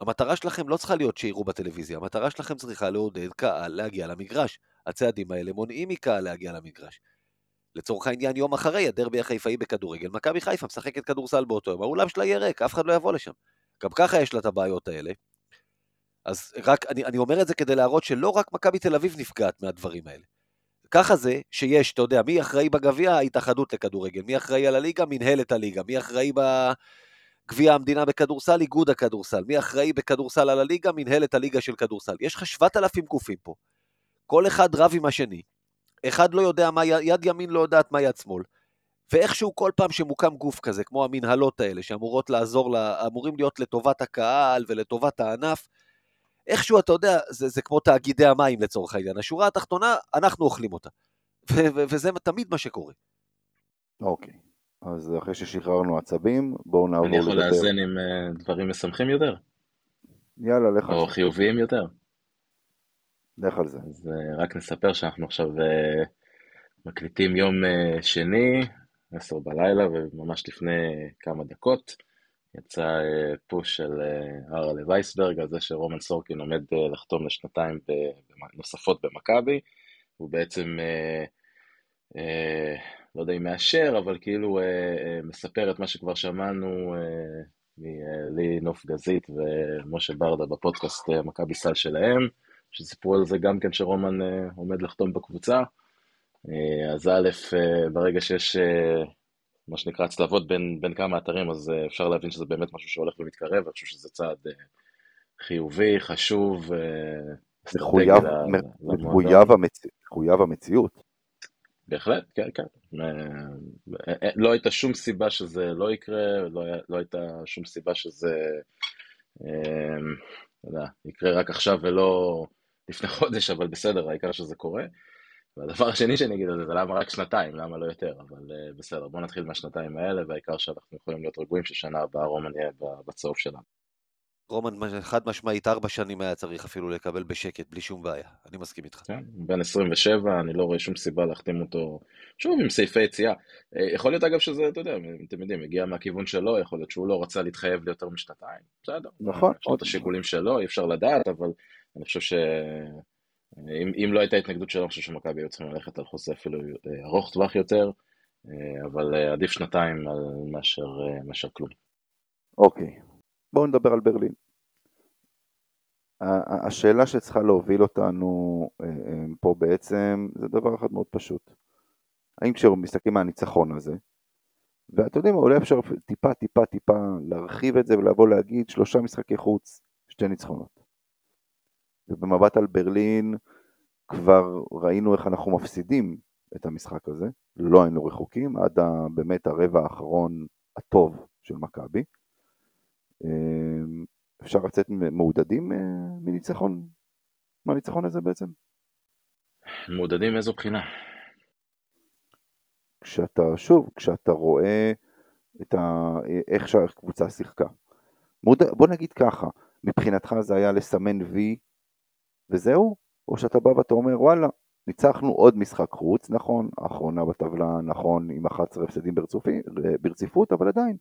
המטרה שלכם לא צריכה להיות שיראו בטלוויזיה, המטרה שלכם צריכה לעודד קהל להגיע למגרש. הצעדים האלה מונעים מקהל להגיע למגרש. לצורך העניין, יום אחרי, הדרבי החיפאי בכדורגל, מכבי חיפה משחקת כדורסל באותו יום, האולם שלה יהיה ריק, אף אחד לא יבוא לשם. גם ככה יש לה את הבעיות האלה. אז רק, אני, אני אומר את זה כדי להראות שלא רק מכבי תל אביב נפגעת מהדברים האלה. ככה זה שיש, אתה יודע, מי אחראי בגביע? ההתאחדות לכדורגל. מי אחראי על הליגה? מנהלת הליגה. מי אחראי בגביע המדינה בכדורסל? איגוד הכדורסל. מי אחראי בכדורסל על הליגה? מנהלת הליגה של כדורסל. יש לך 7,000 גופים פה. כל אחד רב עם השני. אחד לא יודע מה, יד ימין לא יודעת מה יד שמאל. ואיכשהו כל פעם שמוקם גוף כזה, כמו המנהלות האלה, שאמורות לעזור, אמורים להיות לטובת הקהל ולטובת הענף, איכשהו, אתה יודע, זה, זה כמו תאגידי המים לצורך העניין. השורה התחתונה, אנחנו אוכלים אותה. וזה תמיד מה שקורה. אוקיי, אז אחרי ששחררנו עצבים, בואו נעבור לדבר. אני יכול לאזן עם uh, דברים משמחים יותר? יאללה, לך. או חיוביים יותר? לך על זה. אז uh, רק נספר שאנחנו עכשיו uh, מקליטים יום uh, שני, עשר בלילה, וממש לפני כמה דקות. יצא אה, פוש של אה, הרלה וייסברג על זה שרומן סורקין עומד אה, לחתום לשנתיים נוספות במכבי. הוא בעצם, לא יודע אם מאשר, אבל כאילו מספר את מה שכבר שמענו מלי נוף גזית ומשה ברדה בפודקאסט מכבי סל שלהם, שסיפרו על זה גם כן שרומן עומד לחתום בקבוצה. אז א', ברגע שיש מה שנקרא הצלבות בין, בין כמה אתרים, אז אה, אפשר להבין שזה באמת משהו שהולך ומתקרב, אני חושב שזה צעד אה, חיובי, חשוב. אה, מחויב, מחויב, המצ... מחויב המציאות. בהחלט, כן, כן. לא הייתה שום סיבה שזה לא יקרה, לא, לא הייתה שום סיבה שזה לא יקרה רק עכשיו ולא לפני חודש, אבל בסדר, העיקר שזה קורה. והדבר השני שאני אגיד על זה, זה למה רק שנתיים, למה לא יותר, אבל uh, בסדר, בוא נתחיל מהשנתיים האלה, והעיקר שאנחנו יכולים להיות רגועים ששנה הבאה רומן יהיה בצהוב שלנו. רומן חד משמעית ארבע שנים היה צריך אפילו לקבל בשקט, בלי שום בעיה, אני מסכים איתך. כן, בן 27, אני לא רואה שום סיבה להחתים אותו, שוב, עם סעיפי יציאה. אה, יכול להיות אגב שזה, אתה יודע, אתם יודעים, הגיע מהכיוון שלו, יכול להיות שהוא לא רצה להתחייב ליותר משנתיים, בסדר. נכון. יש לו את השיקולים שלו, אי אפשר לדעת, אבל אני חושב ש... אם, אם לא הייתה התנגדות שלו, אני חושב שמכבי היו צריכים ללכת על חוזה אפילו אה, ארוך טווח יותר, אה, אבל אה, עדיף שנתיים מאשר, מאשר כלום. אוקיי, בואו נדבר על ברלין. השאלה שצריכה להוביל אותנו פה בעצם זה דבר אחד מאוד פשוט. האם כשמסתכלים מהניצחון הזה, ואתם יודעים, אולי אפשר טיפה טיפה טיפה להרחיב את זה ולבוא להגיד שלושה משחקי חוץ, שתי ניצחונות. ובמבט על ברלין כבר ראינו איך אנחנו מפסידים את המשחק הזה, לא היינו רחוקים, עד באמת הרבע האחרון הטוב של מכבי. אמ, אפשר לצאת מעודדים אה, מניצחון, מהניצחון הזה בעצם? מעודדים מאיזו בחינה? כשאתה, שוב, כשאתה רואה את ה... איך שהקבוצה שיחקה. מוד... בוא נגיד ככה, מבחינתך זה היה לסמן וי וזהו? או שאתה בא ואתה אומר וואלה, ניצחנו עוד משחק חוץ, נכון, האחרונה בטבלה, נכון, עם 11 הפסדים ברציפות, אבל עדיין,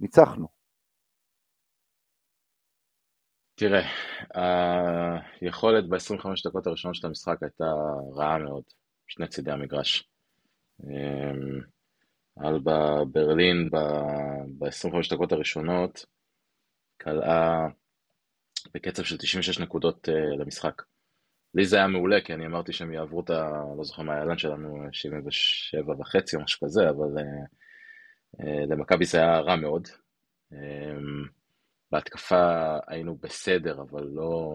ניצחנו. תראה, היכולת ב-25 דקות הראשונות של המשחק הייתה רעה מאוד, שני צידי המגרש. על בברלין ב-25 דקות הראשונות קלעה בקצב של 96 נקודות uh, למשחק. לי זה היה מעולה, כי אני אמרתי שהם יעברו את ה... לא זוכר מה האלן שלנו, 77 וחצי או משהו כזה, אבל uh, uh, למכבי זה היה רע מאוד. Um, בהתקפה היינו בסדר, אבל לא...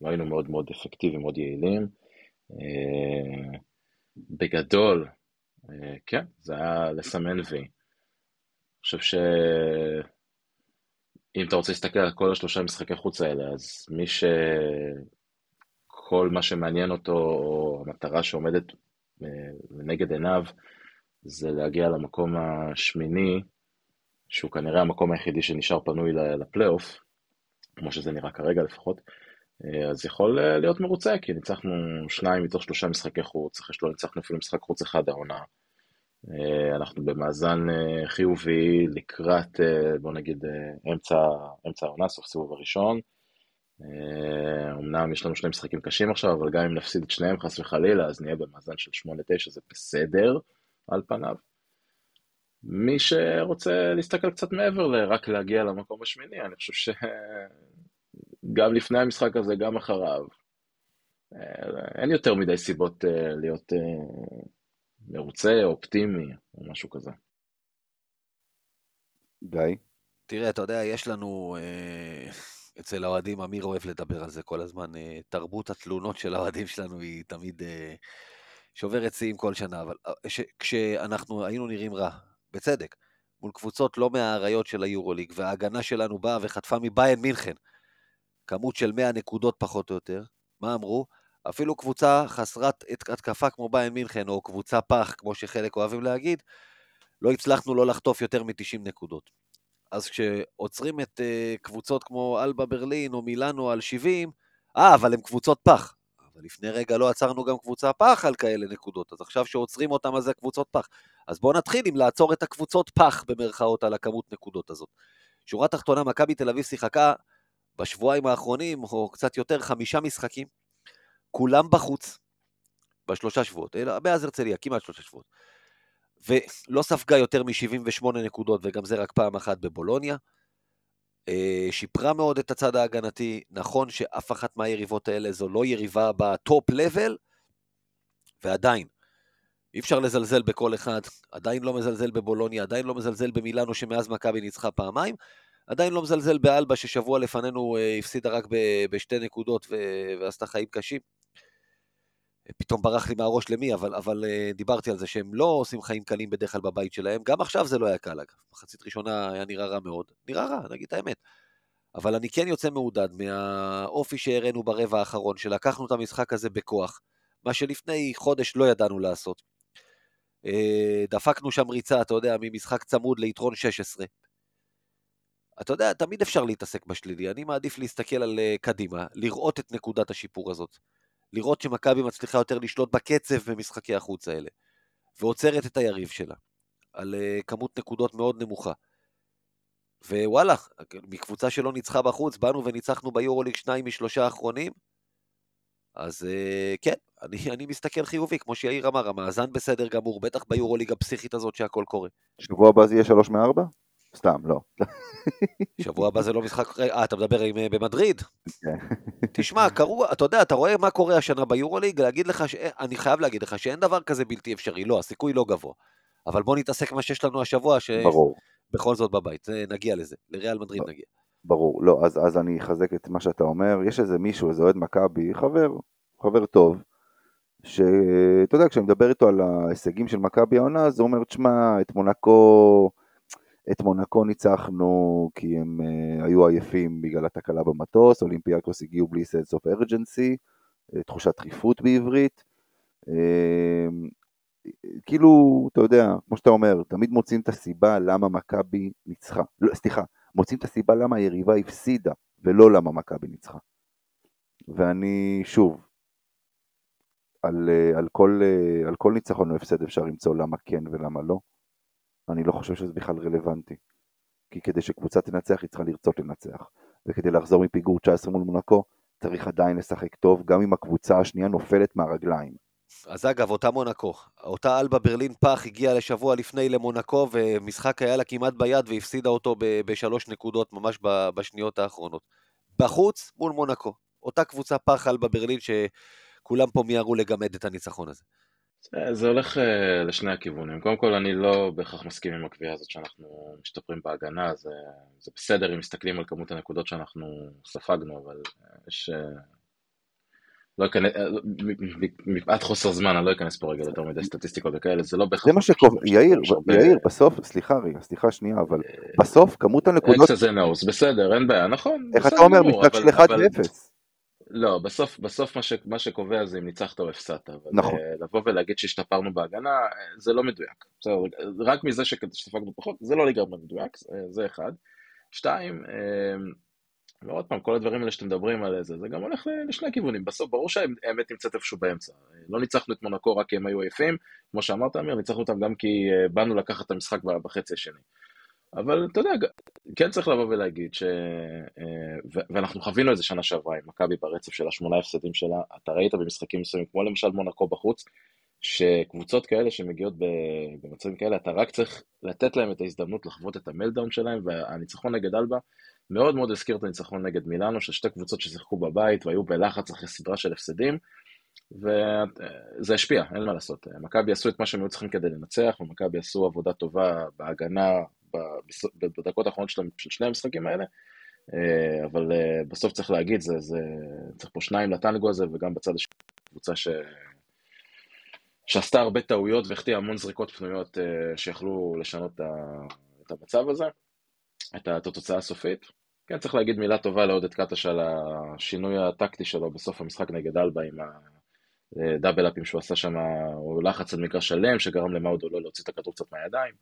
לא היינו מאוד מאוד אפקטיביים, מאוד יעילים. בגדול, כן, זה היה לסמן וי. אני חושב ש... אם אתה רוצה להסתכל על כל השלושה משחקי חוץ האלה, אז מי שכל מה שמעניין אותו, או המטרה שעומדת לנגד עיניו, זה להגיע למקום השמיני, שהוא כנראה המקום היחידי שנשאר פנוי לפלייאוף, כמו שזה נראה כרגע לפחות, אז יכול להיות מרוצה, כי ניצחנו שניים מתוך שלושה משחקי חוץ, אחרי שלא ניצחנו אפילו משחק חוץ אחד העונה. אנחנו במאזן חיובי לקראת, בוא נגיד, אמצע, אמצע העונה, סוף סיבוב הראשון. אמנם יש לנו שני משחקים קשים עכשיו, אבל גם אם נפסיד את שניהם חס וחלילה, אז נהיה במאזן של 8-9, זה בסדר על פניו. מי שרוצה להסתכל קצת מעבר לרק להגיע למקום השמיני, אני חושב שגם לפני המשחק הזה, גם אחריו, אין יותר מדי סיבות להיות מרוצה, אופטימי, או משהו כזה. גיא? תראה, אתה יודע, יש לנו, אה, אצל האוהדים, אמיר אוהב לדבר על זה כל הזמן, אה, תרבות התלונות של האוהדים שלנו היא תמיד אה, שוברת שיאים כל שנה, אבל ש, כשאנחנו היינו נראים רע, בצדק, מול קבוצות לא מהאריות של היורוליג, וההגנה שלנו באה וחטפה מביין מינכן, כמות של 100 נקודות פחות או יותר, מה אמרו? אפילו קבוצה חסרת התקפה כמו ביין מינכן, או קבוצה פח, כמו שחלק אוהבים להגיד, לא הצלחנו לא לחטוף יותר מ-90 נקודות. אז כשעוצרים את uh, קבוצות כמו אלבה ברלין או מילאנו על 70, אה, אבל הם קבוצות פח. אבל לפני רגע לא עצרנו גם קבוצה פח על כאלה נקודות, אז עכשיו שעוצרים אותם אז זה קבוצות פח. אז בואו נתחיל עם לעצור את הקבוצות פח, במרכאות, על הכמות נקודות הזאת. שורה תחתונה, מכבי תל אביב שיחקה בשבועיים האחרונים, או קצת יותר, חמישה משחקים, כולם בחוץ, בשלושה שבועות, אלא מאז הרצליה, כמעט שלושה שבועות. ולא ספגה יותר מ-78 נקודות, וגם זה רק פעם אחת בבולוניה. אה, שיפרה מאוד את הצד ההגנתי, נכון שאף אחת מהיריבות האלה זו לא יריבה בטופ לבל, ועדיין, אי אפשר לזלזל בכל אחד, עדיין לא מזלזל בבולוניה, עדיין לא מזלזל במילאנו שמאז מכבי ניצחה פעמיים, עדיין לא מזלזל באלבה ששבוע לפנינו אה, הפסידה רק בשתי נקודות ועשתה חיים קשים. פתאום ברח לי מהראש למי, אבל, אבל uh, דיברתי על זה שהם לא עושים חיים קלים בדרך כלל בבית שלהם, גם עכשיו זה לא היה קל אגב, מחצית ראשונה היה נראה רע מאוד, נראה רע, נגיד את האמת. אבל אני כן יוצא מעודד מהאופי שהראינו ברבע האחרון, שלקחנו את המשחק הזה בכוח, מה שלפני חודש לא ידענו לעשות. Uh, דפקנו שם ריצה, אתה יודע, ממשחק צמוד ליתרון 16. אתה יודע, תמיד אפשר להתעסק בשלילי, אני מעדיף להסתכל על uh, קדימה, לראות את נקודת השיפור הזאת. לראות שמכבי מצליחה יותר לשלוט בקצב במשחקי החוץ האלה, ועוצרת את היריב שלה, על uh, כמות נקודות מאוד נמוכה. ווואלה, מקבוצה שלא ניצחה בחוץ, באנו וניצחנו ביורוליג שניים משלושה האחרונים, אז uh, כן, אני, אני מסתכל חיובי, כמו שיאיר אמר, המאזן בסדר גמור, בטח ביורוליג הפסיכית הזאת שהכל קורה. שבוע הבא זה יהיה שלוש מארבע? סתם, לא. שבוע הבא זה לא משחק... אה, אתה מדבר עם, אה, במדריד? כן. תשמע, קרו, אתה יודע, אתה רואה מה קורה השנה ביורוליג, להגיד לך, ש... אני חייב להגיד לך שאין דבר כזה בלתי אפשרי, לא, הסיכוי לא גבוה. אבל בוא נתעסק מה שיש לנו השבוע, ש... ברור. בכל זאת בבית, נגיע לזה, לריאל מדריד נגיע. ברור, לא, אז, אז אני אחזק את מה שאתה אומר, יש איזה מישהו, איזה אוהד מכבי, חבר, חבר טוב, שאתה יודע, כשאני מדבר איתו על ההישגים של מכבי העונה, אז הוא אומר, תשמע, את מונקו... את מונקו ניצחנו כי הם uh, היו עייפים בגלל התקלה במטוס, אולימפיאקוס הגיעו בלי sense of urgency, uh, תחושת דחיפות בעברית. Uh, כאילו, אתה יודע, כמו שאתה אומר, תמיד מוצאים את הסיבה למה מכבי ניצחה. לא, סליחה, מוצאים את הסיבה למה היריבה הפסידה, ולא למה מכבי ניצחה. ואני, שוב, על, על, כל, על כל ניצחון או הפסד אפשר למצוא למה כן ולמה לא. אני לא חושב שזה בכלל רלוונטי. כי כדי שקבוצה תנצח היא צריכה לרצות לנצח. וכדי לחזור מפיגור 19 מול מונקו, צריך עדיין לשחק טוב, גם אם הקבוצה השנייה נופלת מהרגליים. אז אגב, אותה מונקו, אותה אלבה ברלין פח הגיעה לשבוע לפני למונקו, ומשחק היה לה כמעט ביד והפסידה אותו בשלוש נקודות ממש בשניות האחרונות. בחוץ מול מונקו. אותה קבוצה פח אלבה ברלין שכולם פה מיהרו לגמד את הניצחון הזה. זה הולך אה, לשני הכיוונים. קודם כל, אני לא בהכרח מסכים עם הקביעה הזאת שאנחנו משתפרים בהגנה, זה, זה בסדר אם מסתכלים על כמות הנקודות שאנחנו ספגנו, אבל אה, יש, אה, לא אכנס, מפאת חוסר זמן, אני לא אכנס פה רגע יותר מדי סטטיסטיקות וכאלה, זה לא בהכרח... זה מה שקובע, יאיר, יאיר, בסוף, סליחה רגע, סליחה שנייה, אבל בסוף כמות הנקודות... אקסס נאוס, בסדר, אין בעיה, נכון. איך אתה אומר, משחק של 1 ו-0? לא, בסוף, בסוף מה, ש, מה שקובע זה אם ניצחת או הפסדת. נכון. לבוא ולהגיד שהשתפרנו בהגנה, זה לא מדויק. בסדר, רק מזה שספגנו פחות, זה לא לגמרי מדויק, זה אחד. שתיים, ועוד פעם, כל הדברים האלה שאתם מדברים על זה, זה גם הולך לשני כיוונים. בסוף, ברור שהאמת נמצאת איפשהו באמצע. לא ניצחנו את מונקו רק כי הם היו עייפים, כמו שאמרת, אמיר, ניצחנו אותם גם כי אה, באנו לקחת את המשחק בחצי השני. אבל אתה יודע, כן צריך לבוא ולהגיד ש... אה, ואנחנו חווינו את זה שנה שעברה עם מכבי ברצף של השמונה הפסדים שלה. אתה ראית במשחקים מסוימים, כמו למשל מונקו בחוץ, שקבוצות כאלה שמגיעות במצבים כאלה, אתה רק צריך לתת להם את ההזדמנות לחוות את המלדאון שלהם, והניצחון נגד אלבה מאוד מאוד הזכיר את הניצחון נגד מילאנו, של שתי קבוצות ששיחקו בבית והיו בלחץ אחרי סדרה של הפסדים, וזה השפיע, אין מה לעשות. מכבי עשו את מה שהם היו צריכים כדי לנצח, ומכבי עשו עבודה טובה בהגנה בדקות האחרונות של שני המשחקים האלה, אבל בסוף צריך להגיד, זה, זה, צריך פה שניים לטנגו הזה, וגם בצד השני, קבוצה ש... שעשתה הרבה טעויות והחטיאה המון זריקות פנויות שיכלו לשנות את המצב הזה, את התוצאה הסופית. כן, צריך להגיד מילה טובה לעודד קטש על השינוי הטקטי שלו בסוף המשחק נגד אלבה עם הדאבל אפים שהוא עשה שם, או לחץ על מגרש שלם שגרם למאודו לא להוציא את הכדור קצת מהידיים.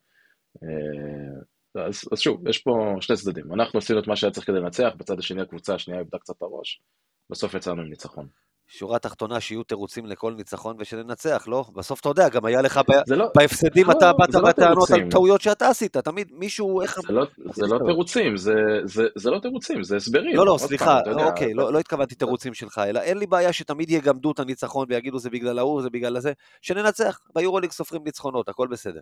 אה, אז, אז שוב, יש פה שני צדדים. אנחנו עשינו את מה שהיה צריך כדי לנצח, בצד השני הקבוצה השנייה איבדה קצת את הראש, בסוף יצאנו עם ניצחון. שורה תחתונה שיהיו תירוצים לכל ניצחון ושננצח, לא? בסוף אתה יודע, גם היה לך ב... לא, בהפסדים אתה באת לא בטענות על טעויות שאתה עשית, תמיד מישהו, איך... זה לא, זה לא תירוצים, זה, זה, זה לא תירוצים, זה הסברים. לא, לא, סליחה, פעם, אוקיי, לא, לא התכוונתי תירוצים שלך, אלא אין לי בעיה שתמיד יגמדו את הניצחון ויגידו זה בגלל ההוא, זה בגלל הזה, שננצח, ביורוליג סופרים ניצחונות, הכל בסדר.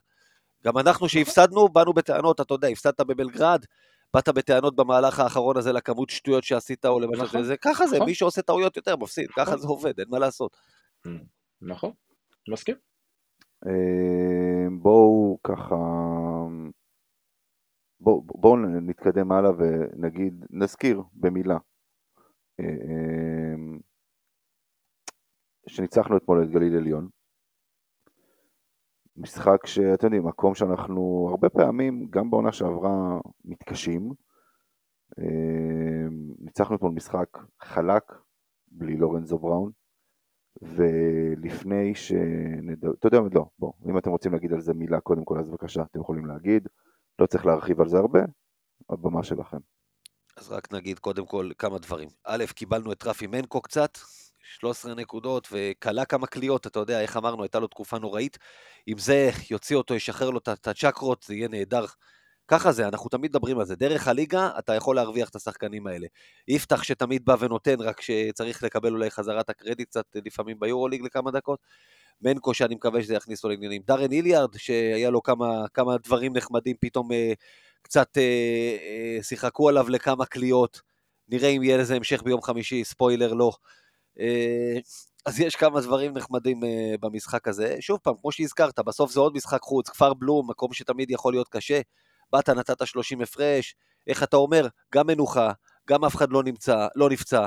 גם אנחנו שהפסדנו, באנו בטענות, אתה יודע, הפסדת בבלגרד, באת בטענות במהלך האחרון הזה לכמות שטויות שעשית או למשל, נכון, זה, ככה זה, נכון. מי שעושה טעויות יותר מפסיד, ככה נכון. זה עובד, אין מה לעשות. נכון, מסכים. אה, בואו ככה, בואו בוא נתקדם הלאה ונגיד, נזכיר במילה, אה, אה, שניצחנו אתמול את גליל עליון, משחק שאתם יודעים, מקום שאנחנו הרבה פעמים, גם בעונה שעברה, מתקשים. אמ, ניצחנו אתמול משחק חלק, בלי לורנזו בראון, ולפני שנדע, אתה יודע, לא, בוא, אם אתם רוצים להגיד על זה מילה קודם כל, אז בבקשה, אתם יכולים להגיד, לא צריך להרחיב על זה הרבה, הבמה שלכם. אז רק נגיד קודם כל כמה דברים. א', קיבלנו את רפי מנקו קצת, 13 נקודות, וכלה כמה קליעות, אתה יודע, איך אמרנו, הייתה לו תקופה נוראית. אם זה יוציא אותו, ישחרר לו את הצ'קרות, זה יהיה נהדר. ככה זה, אנחנו תמיד מדברים על זה. דרך הליגה, אתה יכול להרוויח את השחקנים האלה. יפתח שתמיד בא ונותן, רק שצריך לקבל אולי חזרת הקרדיט קצת לפעמים ביורוליג לכמה דקות. מנקו, שאני מקווה שזה יכניס לו לעניינים. דארן איליארד, שהיה לו כמה, כמה דברים נחמדים, פתאום אה, קצת אה, אה, שיחקו עליו לכמה קליעות. נראה אם יהיה לזה המשך ביום חמישי, ספוילר לא. אה, אז יש כמה דברים נחמדים אה, במשחק הזה. שוב פעם, כמו שהזכרת, בסוף זה עוד משחק חוץ, כפר בלום, מקום שתמיד יכול להיות קשה. באת, נתת 30 הפרש, איך אתה אומר, גם מנוחה, גם אף אחד לא נמצא, לא נפצע.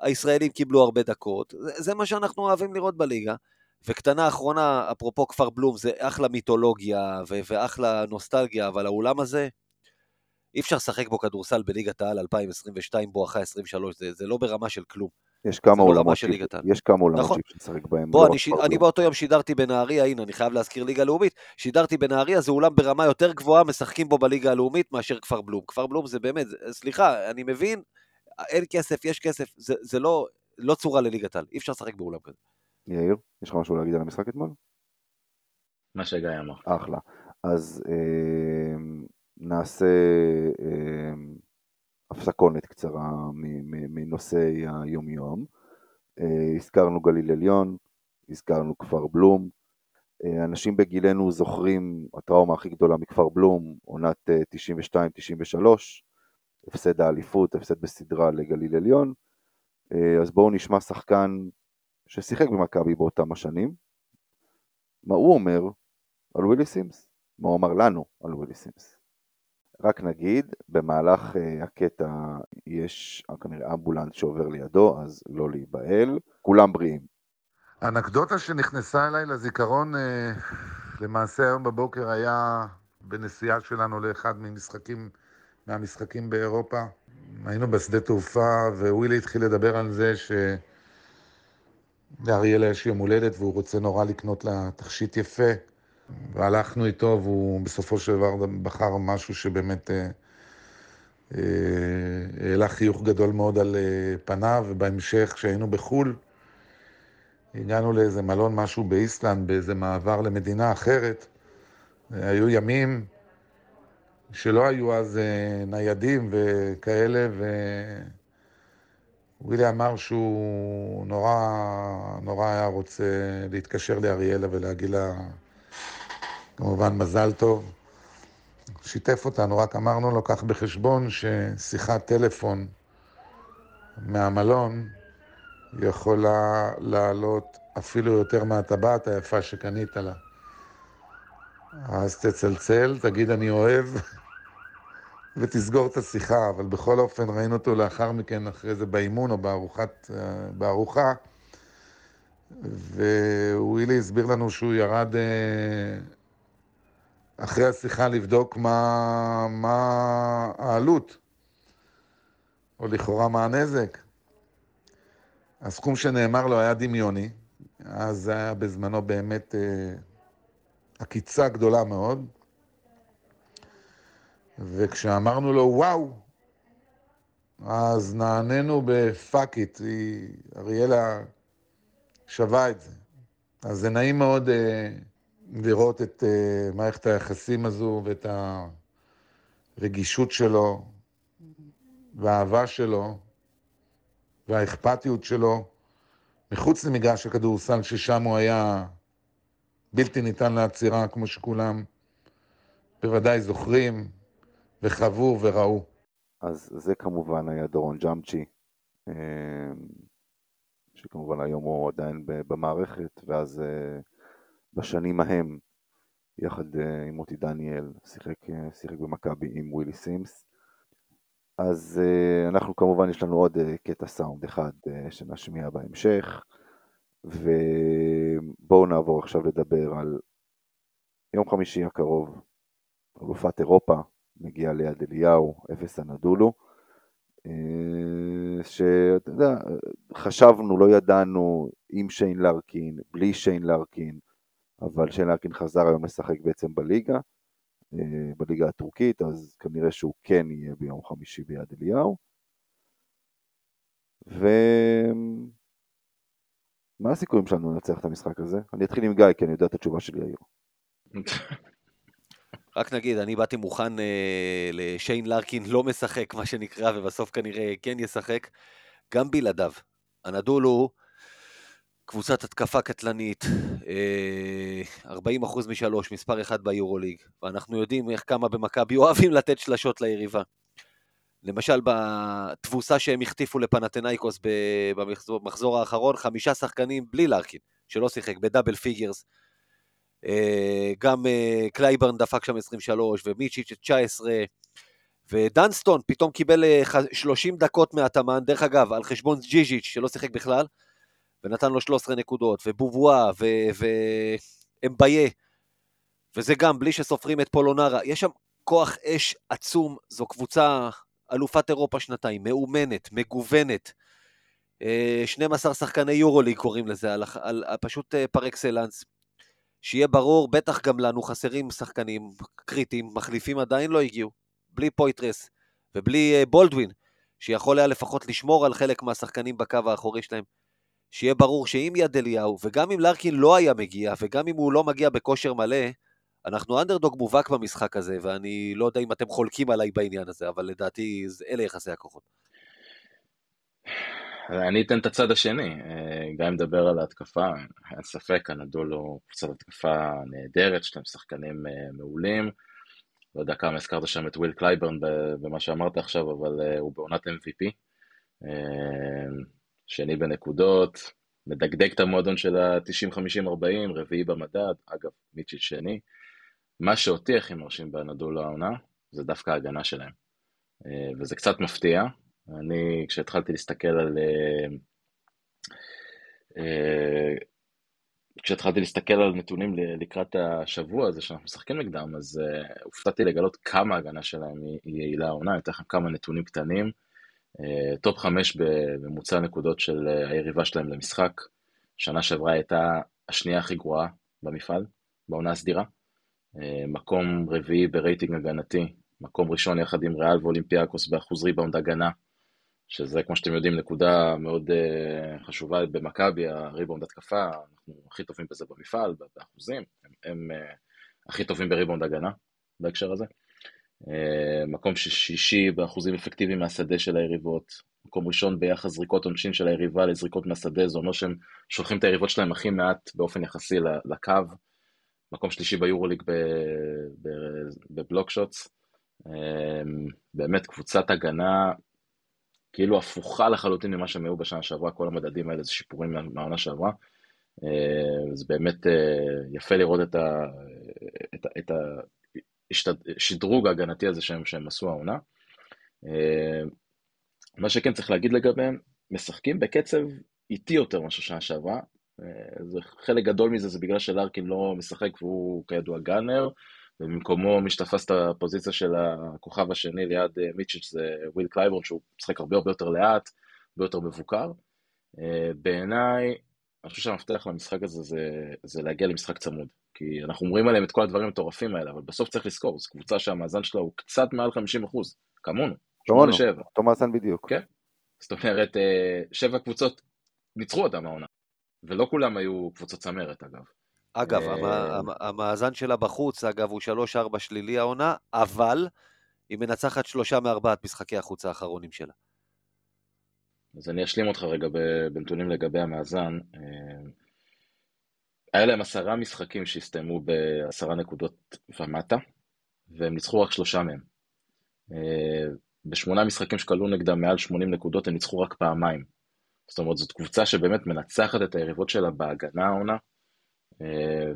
הישראלים קיבלו הרבה דקות, זה, זה מה שאנחנו אוהבים לראות בליגה. וקטנה אחרונה, אפרופו כפר בלום, זה אחלה מיתולוגיה ו- ואחלה נוסטלגיה, אבל האולם הזה, אי אפשר לשחק בו כדורסל בליגת העל 2022 בואכה 23, זה, זה לא ברמה של כלום. יש כמה עולמות. יש כמה עולמות נכון. לשחק בהם. בוא, אני, ש... אני באותו יום שידרתי בנהריה, הנה, אני חייב להזכיר ליגה לאומית, שידרתי בנהריה, זה אולם ברמה יותר גבוהה, משחקים בו בליגה הלאומית מאשר כפר בלום. כפר בלום זה באמת, סליחה, אני מבין, אין כסף, יש כסף, זה, זה לא, לא צורה לליגת העל, אי אפשר לשחק באולם כזה. יאיר, יש לך משהו להגיד על המשחק אתמול? מה שגיא אמר. אחלה. אז אה, נעשה... אה, הפסקונת קצרה מנושאי היומיום. אה, הזכרנו גליל עליון, הזכרנו כפר בלום. אה, אנשים בגילנו זוכרים הטראומה הכי גדולה מכפר בלום, עונת 92-93, אה, הפסד האליפות, הפסד בסדרה לגליל עליון. אז בואו נשמע שחקן ששיחק במכבי באותם השנים, מה הוא אומר על ווילי סימס, מה הוא אמר לנו על ווילי סימס. רק נגיד, במהלך uh, הקטע יש כנראה אמבולנס שעובר לידו, אז לא להיבהל. כולם בריאים. אנקדוטה שנכנסה אליי לזיכרון, uh, למעשה היום בבוקר היה בנסיעה שלנו לאחד ממשחקים, מהמשחקים באירופה. היינו בשדה תעופה, ווילי התחיל לדבר על זה ש... לאריאלה יש יום הולדת והוא רוצה נורא לקנות לה תכשיט יפה. והלכנו איתו, והוא בסופו של דבר בחר משהו שבאמת אה, אה, חיוך גדול מאוד על אה, פניו, ובהמשך, כשהיינו בחו"ל, הגענו לאיזה מלון, משהו באיסלנד, באיזה מעבר למדינה אחרת. היו ימים שלא היו אז ניידים וכאלה, ווילי אמר שהוא נורא, נורא היה רוצה להתקשר לאריאלה ולהגיד לה כמובן מזל טוב. שיתף אותנו, רק אמרנו לו, קח בחשבון ששיחת טלפון מהמלון יכולה לעלות אפילו יותר מהטבעת היפה שקנית לה. אז תצלצל, תגיד אני אוהב, ותסגור את השיחה, אבל בכל אופן ראינו אותו לאחר מכן, אחרי זה באימון או בארוחת, בארוחה, ווילי הסביר לנו שהוא ירד אה, אחרי השיחה לבדוק מה, מה העלות, או לכאורה מה הנזק. הסכום שנאמר לו היה דמיוני, אז זה היה בזמנו באמת אה, עקיצה גדולה מאוד. וכשאמרנו לו וואו, אז נענינו בפאק איט, אריאלה שווה את זה. אז זה נעים מאוד אה, לראות את uh, מערכת היחסים הזו ואת הרגישות שלו והאהבה שלו והאכפתיות שלו מחוץ למגרש הכדורסל, ששם הוא היה בלתי ניתן לעצירה, כמו שכולם בוודאי זוכרים וחוו וראו. אז זה כמובן היה דורון ג'אמצ'י, אה, שכמובן היום הוא עדיין במערכת, ואז אה, בשנים ההם, יחד אה, עם מוטי דניאל, שיחק, אה, שיחק במכבי עם ווילי סימס. אז אה, אנחנו כמובן, יש לנו עוד קטע סאונד אחד שנשמיע בהמשך, ובואו נעבור עכשיו לדבר על יום חמישי הקרוב, אלופת אירופה, מגיעה ליד אליהו, אפס הנדולו, שאתה יודע, חשבנו, לא ידענו עם שיין לרקין, בלי שיין לרקין, אבל שיין לארקין חזר היום לשחק בעצם בליגה, אה, בליגה הטורקית, אז כנראה שהוא כן יהיה ביום חמישי ביד אליהו. ומה הסיכויים שלנו לנצח את המשחק הזה? אני אתחיל עם גיא, כי אני יודע את התשובה שלי היום. <laughs> רק נגיד, אני באתי מוכן אה, לשיין לארקין לא משחק, מה שנקרא, ובסוף כנראה כן ישחק, גם בלעדיו. הנדול הוא קבוצת התקפה קטלנית, 40% אה, משלוש, מספר אחד ביורוליג, ואנחנו יודעים איך כמה במכבי אוהבים לתת שלשות ליריבה. למשל בתבוסה שהם החטיפו לפנתנייקוס במחזור האחרון, חמישה שחקנים בלי לארקין, שלא שיחק, ב double figures. אה, גם אה, קלייברן דפק שם 23, ומיצ'יץ' 19, ודנסטון פתאום קיבל 30 דקות מהמאמן, דרך אגב, על חשבון ז'יז'יץ' שלא שיחק בכלל, ונתן לו 13 נקודות, ובובואה, ואמביה, וזה גם בלי שסופרים את פולונרה. יש שם כוח אש עצום, זו קבוצה אלופת אירופה שנתיים, מאומנת, מגוונת. 12 אה, שחקני יורוליג קוראים לזה, על, על, על פשוט אה, פר אקסלנס. שיהיה ברור, בטח גם לנו חסרים שחקנים קריטיים, מחליפים עדיין לא הגיעו, בלי פויטרס ובלי אה, בולדווין, שיכול היה לפחות לשמור על חלק מהשחקנים בקו האחורי שלהם. שיהיה ברור שאם יד אליהו, וגם אם לארקין לא היה מגיע, וגם אם הוא לא מגיע בכושר מלא, אנחנו אנדרדוג מובהק במשחק הזה, ואני לא יודע אם אתם חולקים עליי בעניין הזה, אבל לדעתי אלה יחסי הכוחות. אני אתן את הצד השני, אה, גם אם נדבר על ההתקפה, אין ספק, הנדול הוא קבוצת התקפה נהדרת, להם שחקנים אה, מעולים. לא יודע כמה הזכרת שם את וויל קלייברן במה שאמרת עכשיו, אבל אה, הוא בעונת MVP. שני בנקודות, מדגדג את המועדון של ה-90-50-40, רביעי במדד, אגב, מיצ'יץ' שני. מה שאותי הכי מרשים באנדולו העונה, זה דווקא ההגנה שלהם. וזה קצת מפתיע. אני, כשהתחלתי להסתכל על... כשהתחלתי להסתכל על נתונים לקראת השבוע הזה שאנחנו משחקים נגדם, אז הופתעתי לגלות כמה ההגנה שלהם היא יעילה העונה, אני אתן לכם כמה נתונים קטנים. אה, top חמש בממוצע נקודות של אה, היריבה שלהם למשחק. שנה שעברה הייתה השנייה הכי גרועה במפעל, בעונה הסדירה. אה, מקום רביעי ברייטינג הגנתי, מקום ראשון יחד עם ריאל ואולימפיאקוס באחוז ריבאונד הגנה, שזה כמו שאתם יודעים נקודה מאוד חשובה במכבי, הריבאונד התקפה, אנחנו הכי טובים בזה במפעל, באחוזים, הם, הם הכי טובים בריבאונד הגנה בהקשר הזה. Uh, מקום שישי באחוזים אפקטיביים מהשדה של היריבות, מקום ראשון ביחס זריקות עונשין של היריבה לזריקות מהשדה, זה אומר שהם שולחים את היריבות שלהם הכי מעט באופן יחסי לקו, מקום שלישי ביורוליג בבלוק שוטס, באמת קבוצת הגנה כאילו הפוכה לחלוטין ממה שהם היו בשנה שעברה, כל המדדים האלה זה שיפורים מהעונה שעברה. אה, זה באמת אה, יפה לראות את, ה, את, את השדרוג ההגנתי הזה שהם, שהם עשו העונה. אה, מה שכן צריך להגיד לגביהם, משחקים בקצב איטי יותר מאשר שנה שעברה. זה, חלק גדול מזה זה בגלל שלארקין לא משחק והוא כידוע gunner, ובמקומו מי שתפס את הפוזיציה של הכוכב השני ליד אה, מיצ'יץ' זה וויל קלייבורן, שהוא משחק הרבה הרבה יותר לאט, הרבה יותר מבוקר. אה, בעיניי, אני חושב שהמפתח למשחק הזה זה, זה להגיע למשחק צמוד. כי אנחנו אומרים עליהם את כל הדברים המטורפים האלה, אבל בסוף צריך לזכור, זו קבוצה שהמאזן שלה הוא קצת מעל 50 אחוז, כמונו, כמונו, אותו מאזן בדיוק. כן, זאת אומרת, אה, שבע קבוצות ניצחו אותם העונה, ולא כולם היו קבוצות צמרת אגב. אגב, אה, המאזן שלה בחוץ, אגב, הוא 3-4 שלילי העונה, אבל היא מנצחת שלושה מארבעת משחקי החוץ האחרונים שלה. אז אני אשלים אותך רגע בנתונים לגבי המאזן. היה להם עשרה משחקים שהסתיימו בעשרה נקודות ומטה, והם ניצחו רק שלושה מהם. אה, בשמונה משחקים שכלו נגדם מעל 80 נקודות, הם ניצחו רק פעמיים. זאת אומרת, זאת קבוצה שבאמת מנצחת את היריבות שלה בהגנה העונה, אה,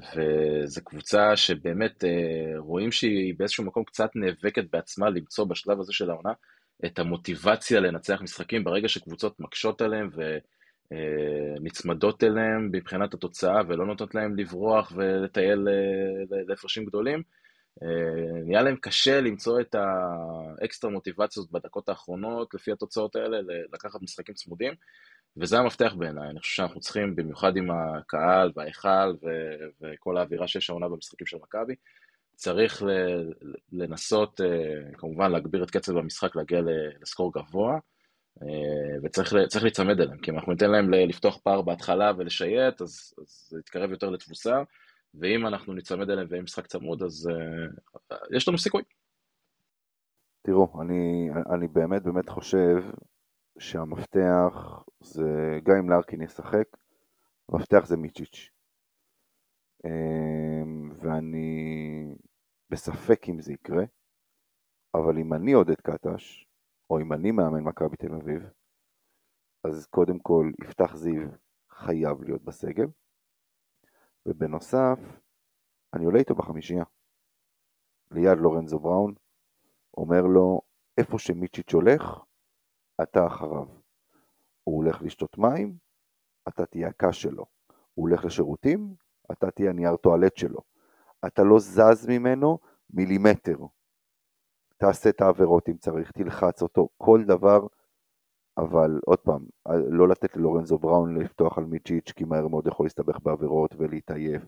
וזו קבוצה שבאמת אה, רואים שהיא באיזשהו מקום קצת נאבקת בעצמה למצוא בשלב הזה של העונה את המוטיבציה לנצח משחקים ברגע שקבוצות מקשות עליהם ונצמדות אה, אליהם מבחינת התוצאה ולא נותנות להם לברוח ולטייל להפרשים גדולים. נהיה להם קשה למצוא את האקסטרה מוטיבציות בדקות האחרונות לפי התוצאות האלה, לקחת משחקים צמודים. וזה המפתח בעיניי, אני חושב שאנחנו צריכים, במיוחד עם הקהל וההיכל ו- וכל האווירה שיש העונה במשחקים של מכבי, צריך לנסות, אה, כמובן להגביר את קצב המשחק, להגיע לסקור גבוה, אה, וצריך להיצמד אליהם, כי אם אנחנו ניתן להם לפתוח פער בהתחלה ולשייט, אז, זה יתקרב יותר לתבוסה, ואם אנחנו ניצמד אליהם ויהיה משחק צמוד, אז uh, יש לנו סיכוי. תראו, אני, אני באמת באמת חושב שהמפתח זה, גם אם לארקין ישחק, המפתח זה מיצ'יץ'. אמ, ואני בספק אם זה יקרה, אבל אם אני עודד קטש, או אם אני מאמן מכבי תל אביב, אז קודם כל יפתח זיו חייב להיות בסגל, ובנוסף, אני עולה איתו בחמישייה. ליד לורנזו בראון, אומר לו, איפה שמיצ'יץ' הולך, אתה אחריו. הוא הולך לשתות מים, אתה תהיה הקש שלו. הוא הולך לשירותים, אתה תהיה הנייר טואלט שלו. אתה לא זז ממנו מילימטר. תעשה את העבירות אם צריך, תלחץ אותו, כל דבר, אבל עוד פעם, לא לתת ללורנזו בראון לפתוח על מיצ'יץ', כי מהר מאוד יכול להסתבך בעבירות ולהתעייף.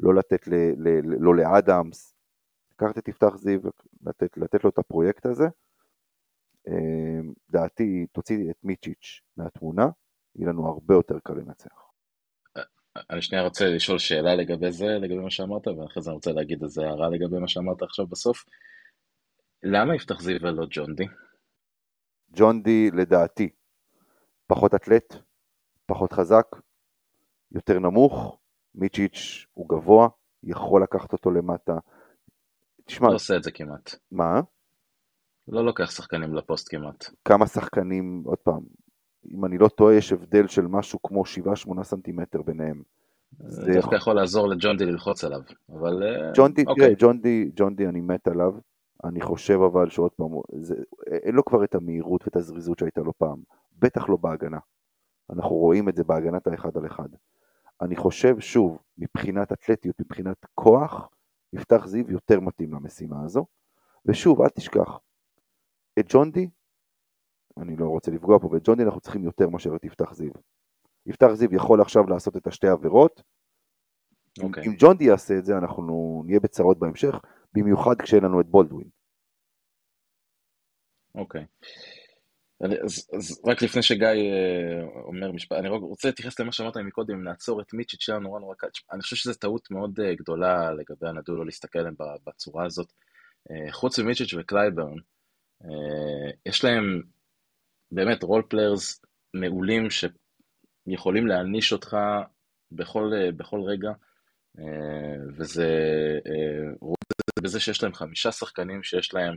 לא לתת ל, ל, לא לאדמס, לקחת את יפתח זיו, לתת, לתת לו את הפרויקט הזה, אמ, דעתי, תוציא את מיצ'יץ' מהתמונה, יהיה לנו הרבה יותר קל לנצח. אני שנייה רוצה לשאול שאלה לגבי זה, לגבי מה שאמרת, ואחרי זה אני רוצה להגיד איזה הערה לגבי מה שאמרת עכשיו בסוף. למה יפתח זיו ולא ג'ון די? ג'ון די, לדעתי, פחות אתלט, פחות חזק, יותר נמוך, מיצ'יץ' הוא גבוה, יכול לקחת אותו למטה. תשמע... לא עושה את זה כמעט. מה? לא לוקח שחקנים לפוסט כמעט. כמה שחקנים, עוד פעם, אם אני לא טועה, יש הבדל של משהו כמו 7-8 סנטימטר ביניהם. זה דווקא יכול לעזור לג'ון די ללחוץ עליו, אבל... אה, ג'ון די, אוקיי. תראה, ג'ון די, ג'ון די אני מת עליו, אני חושב אבל שעוד פעם, זה, אין לו כבר את המהירות ואת הזריזות שהייתה לו פעם, בטח לא בהגנה. אנחנו רואים את זה בהגנת האחד על אחד. אני חושב, שוב, מבחינת אתלטיות, מבחינת כוח, יפתח זיו יותר מתאים למשימה הזו. ושוב, אל תשכח, את ג'ון די, אני לא רוצה לפגוע פה, ואת ג'ון די אנחנו צריכים יותר מאשר את יפתח זיו. יפתח זיו יכול עכשיו לעשות את השתי עבירות. Okay. אם, אוקיי. אם ג'ון די יעשה את זה, אנחנו נהיה בצרות בהמשך, במיוחד כשאין לנו את בולדווין. אוקיי. Okay. אז, אז רק לפני שגיא אה, אומר משפט, אני רוצה להתייחס למה שאמרת מקודם, נעצור את מיצ'יץ' שהיה נורא נורא קל, אני חושב שזו טעות מאוד אה, גדולה לגבי אנדולו להסתכל עליהם בצורה הזאת. אה, חוץ ממיצ'יץ' וקלייברן, יש להם באמת role players מעולים שיכולים להעניש אותך בכל, בכל רגע, וזה רואים בזה שיש להם חמישה שחקנים שיש להם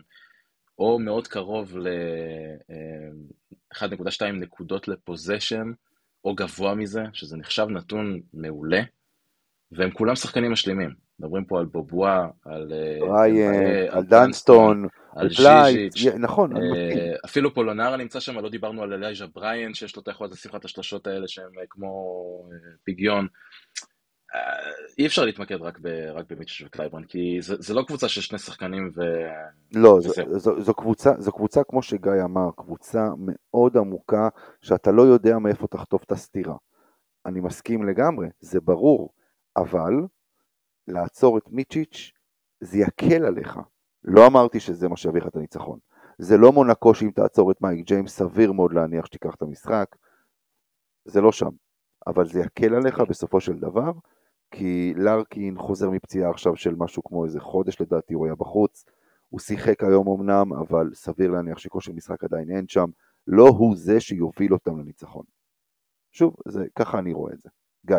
או מאוד קרוב ל-1.2 אה, נקודות ל possession, או גבוה מזה, שזה נחשב נתון מעולה, והם כולם שחקנים משלימים. מדברים פה על בובואה, על... אה, ריין, על דנסטון, על פלייס, נכון. אה, אפילו פולונרה נמצא שם, לא דיברנו על אלייז'ה בריאנט, שיש לו את היכולת לשים לך את השלושות האלה שהם כמו פיגיון. אי אפשר להתמקד רק, ב, רק במיצ'יץ' וקלייברן, כי זה, זה לא קבוצה של שני שחקנים ו... לא, זו, זו, זו, קבוצה, זו קבוצה, כמו שגיא אמר, קבוצה מאוד עמוקה, שאתה לא יודע מאיפה תחטוף את הסתירה. אני מסכים לגמרי, זה ברור, אבל לעצור את מיצ'יץ' זה יקל עליך. לא אמרתי שזה מה שיביא לך את הניצחון. זה לא מונקו שאם תעצור את מייק ג'יימס, סביר מאוד להניח שתיקח את המשחק. זה לא שם. אבל זה יקל עליך בסופו של דבר, כי לארקין חוזר מפציעה עכשיו של משהו כמו איזה חודש לדעתי, הוא היה בחוץ, הוא שיחק היום אמנם, אבל סביר להניח שכושר משחק עדיין אין שם, לא הוא זה שיוביל אותם לניצחון. שוב, זה, ככה אני רואה את זה. גיא.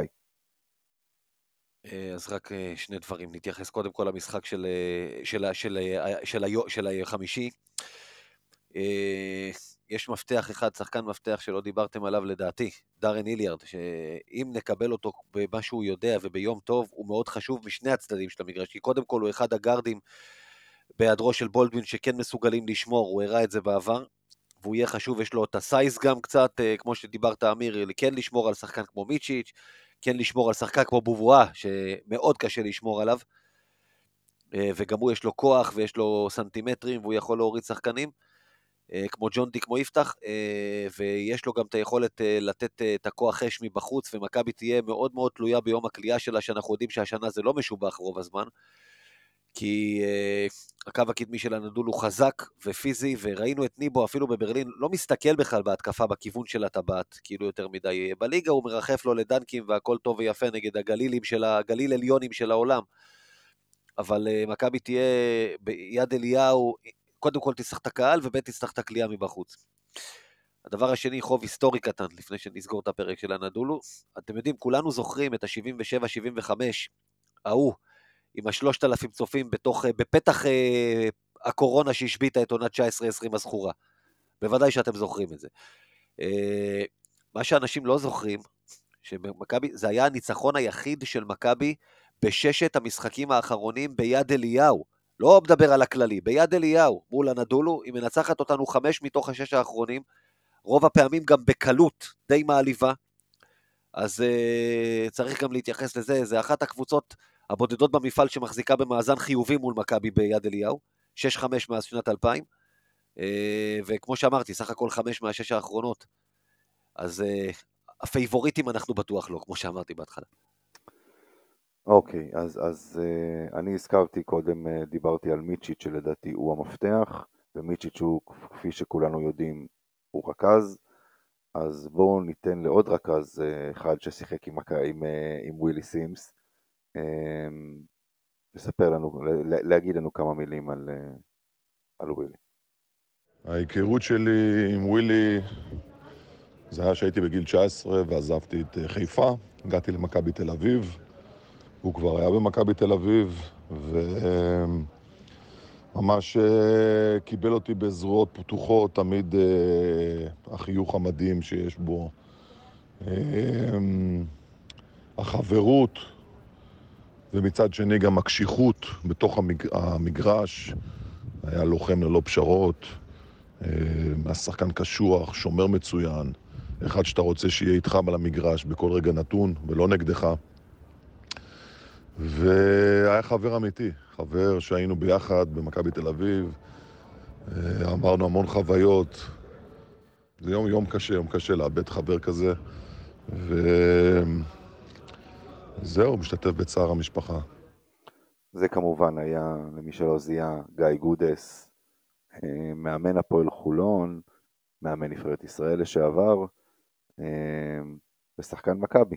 אה, אז רק אה, שני דברים, נתייחס קודם כל למשחק של, אה, של, של, של, של, של החמישי. יש מפתח אחד, שחקן מפתח שלא דיברתם עליו לדעתי, דארן איליארד, שאם נקבל אותו במה שהוא יודע וביום טוב, הוא מאוד חשוב משני הצדדים של המגרש, כי קודם כל הוא אחד הגארדים בהיעדרו של בולדווין שכן מסוגלים לשמור, הוא הראה את זה בעבר, והוא יהיה חשוב, יש לו את הסייז גם קצת, אה, כמו שדיברת אמיר, כן לשמור על שחקן כמו מיצ'יץ', כן לשמור על שחקן כמו בובואה, שמאוד קשה לשמור עליו, אה, וגם הוא יש לו כוח ויש לו סנטימטרים והוא יכול להוריד שחקנים. אה, כמו ג'ון די, כמו יפתח, אה, ויש לו גם את היכולת אה, לתת את הכוח אש מבחוץ, ומכבי תהיה מאוד מאוד תלויה ביום הכלייה שלה, שאנחנו יודעים שהשנה זה לא משובח רוב הזמן, כי הקו הקדמי של הנדול הוא חזק ופיזי, וראינו את ניבו אפילו בברלין, לא מסתכל בכלל בהתקפה בכיוון של הטבעת, כאילו יותר מדי. בליגה הוא מרחף לו לדנקים והכל טוב ויפה נגד הגלילים של, הגליל עליונים של העולם. אבל מכבי תהיה ביד אליהו קודם כל תצטרך את הקהל, וב' תצטרך את הקליעה מבחוץ. הדבר השני, חוב היסטורי קטן, לפני שנסגור את הפרק של הנדולו. אתם יודעים, כולנו זוכרים את ה-77-75, ההוא, עם השלושת אלפים צופים בתוך, אה, בפתח אה, הקורונה שהשביתה את עונת 19-20 הזכורה. בוודאי שאתם זוכרים את זה. אה, מה שאנשים לא זוכרים, שמכבי, זה היה הניצחון היחיד של מכבי בששת המשחקים האחרונים ביד אליהו. לא מדבר על הכללי, ביד אליהו מול הנדולו, היא מנצחת אותנו חמש מתוך השש האחרונים, רוב הפעמים גם בקלות די מעליבה, אז uh, צריך גם להתייחס לזה, זה אחת הקבוצות הבודדות במפעל שמחזיקה במאזן חיובי מול מכבי ביד אליהו, 6-5 מאז שנת 2000, uh, אה, וכמו שאמרתי, סך הכל חמש מהשש האחרונות, אז uh, הפייבוריטים אנחנו בטוח לא, כמו שאמרתי בהתחלה. אוקיי, אז, אז uh, אני הזכרתי קודם, uh, דיברתי על מיצ'יץ' שלדעתי הוא המפתח, ומיצ'יץ' הוא, כפי שכולנו יודעים, הוא רכז, אז בואו ניתן לעוד רכז uh, אחד ששיחק עם, עם, uh, עם ווילי סימס, uh, לספר לנו, להגיד לנו כמה מילים על, uh, על ווילי. ההיכרות שלי עם ווילי זה היה שהייתי בגיל 19 ועזבתי את חיפה, הגעתי למכבי תל אביב. הוא כבר היה במכבי תל אביב, וממש אה, קיבל אותי בזרועות פתוחות, תמיד אה, החיוך המדהים שיש בו, אה, החברות, ומצד שני גם הקשיחות בתוך המגרש. היה לוחם ללא פשרות, היה שחקן קשוח, שומר מצוין, אחד שאתה רוצה שיהיה איתך על המגרש בכל רגע נתון ולא נגדך. והיה חבר אמיתי, חבר שהיינו ביחד במכבי תל אביב, אמרנו המון חוויות. זה יום, יום קשה, יום קשה לאבד חבר כזה, וזהו, משתתף בצער המשפחה. זה כמובן היה, למי שלא זיהה, גיא גודס, אה, מאמן הפועל חולון, מאמן נבחרת ישראל לשעבר, אה, ושחקן מכבי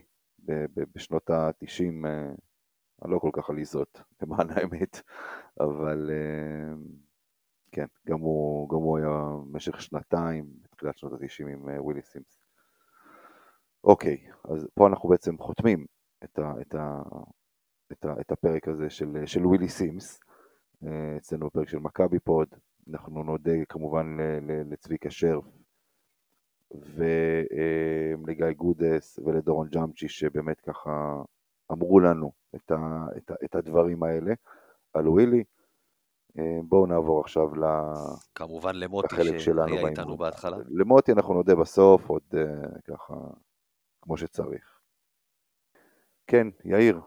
בשנות ה-90, הלא כל כך עליזות, <laughs> למען האמת, אבל כן, גם הוא, גם הוא היה במשך שנתיים, בתחילת שנות ה-90 עם ווילי סימס. אוקיי, אז פה אנחנו בעצם חותמים את, ה, את, ה, את, ה, את הפרק הזה של, של ווילי סימס, אצלנו בפרק של מכבי פוד, אנחנו נודה כמובן לצביקה שרף ולגיא גודס ולדורון ג'אמצ'י שבאמת ככה אמרו לנו את, ה, את, ה, את הדברים האלה על ווילי. בואו נעבור עכשיו כמובן למוטי שהיה איתנו בהתחלה. למוטי אנחנו נודה בסוף, עוד ככה כמו שצריך. כן, יאיר.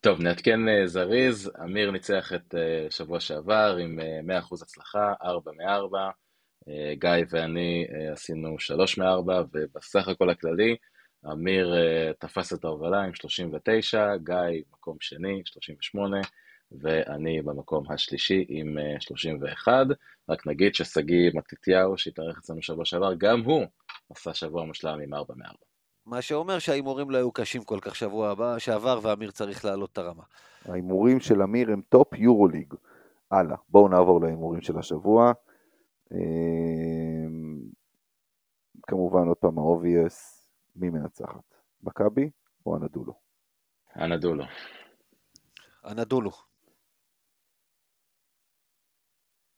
טוב, נעדכן זריז, אמיר ניצח את שבוע שעבר עם 100% הצלחה, 4 מ-4, גיא ואני עשינו 3 מ-4, ובסך הכל הכללי, אמיר תפס את ההובלה עם 39, גיא מקום שני, 38, ואני במקום השלישי עם 31. רק נגיד ששגיא מתתיהו, שהתארח אצלנו שבוע שעבר, גם הוא עשה שבוע מושלם עם 4 מ-4. מה שאומר שההימורים לא היו קשים כל כך שבוע הבא, שעבר, ואמיר צריך להעלות את הרמה. ההימורים של אמיר הם top Euroleague. הלאה, בואו נעבור להימורים של השבוע. כמובן, עוד פעם, ה-obvious, מי מנצחת? מכבי או אנדולו? אנדולו. אנדולו.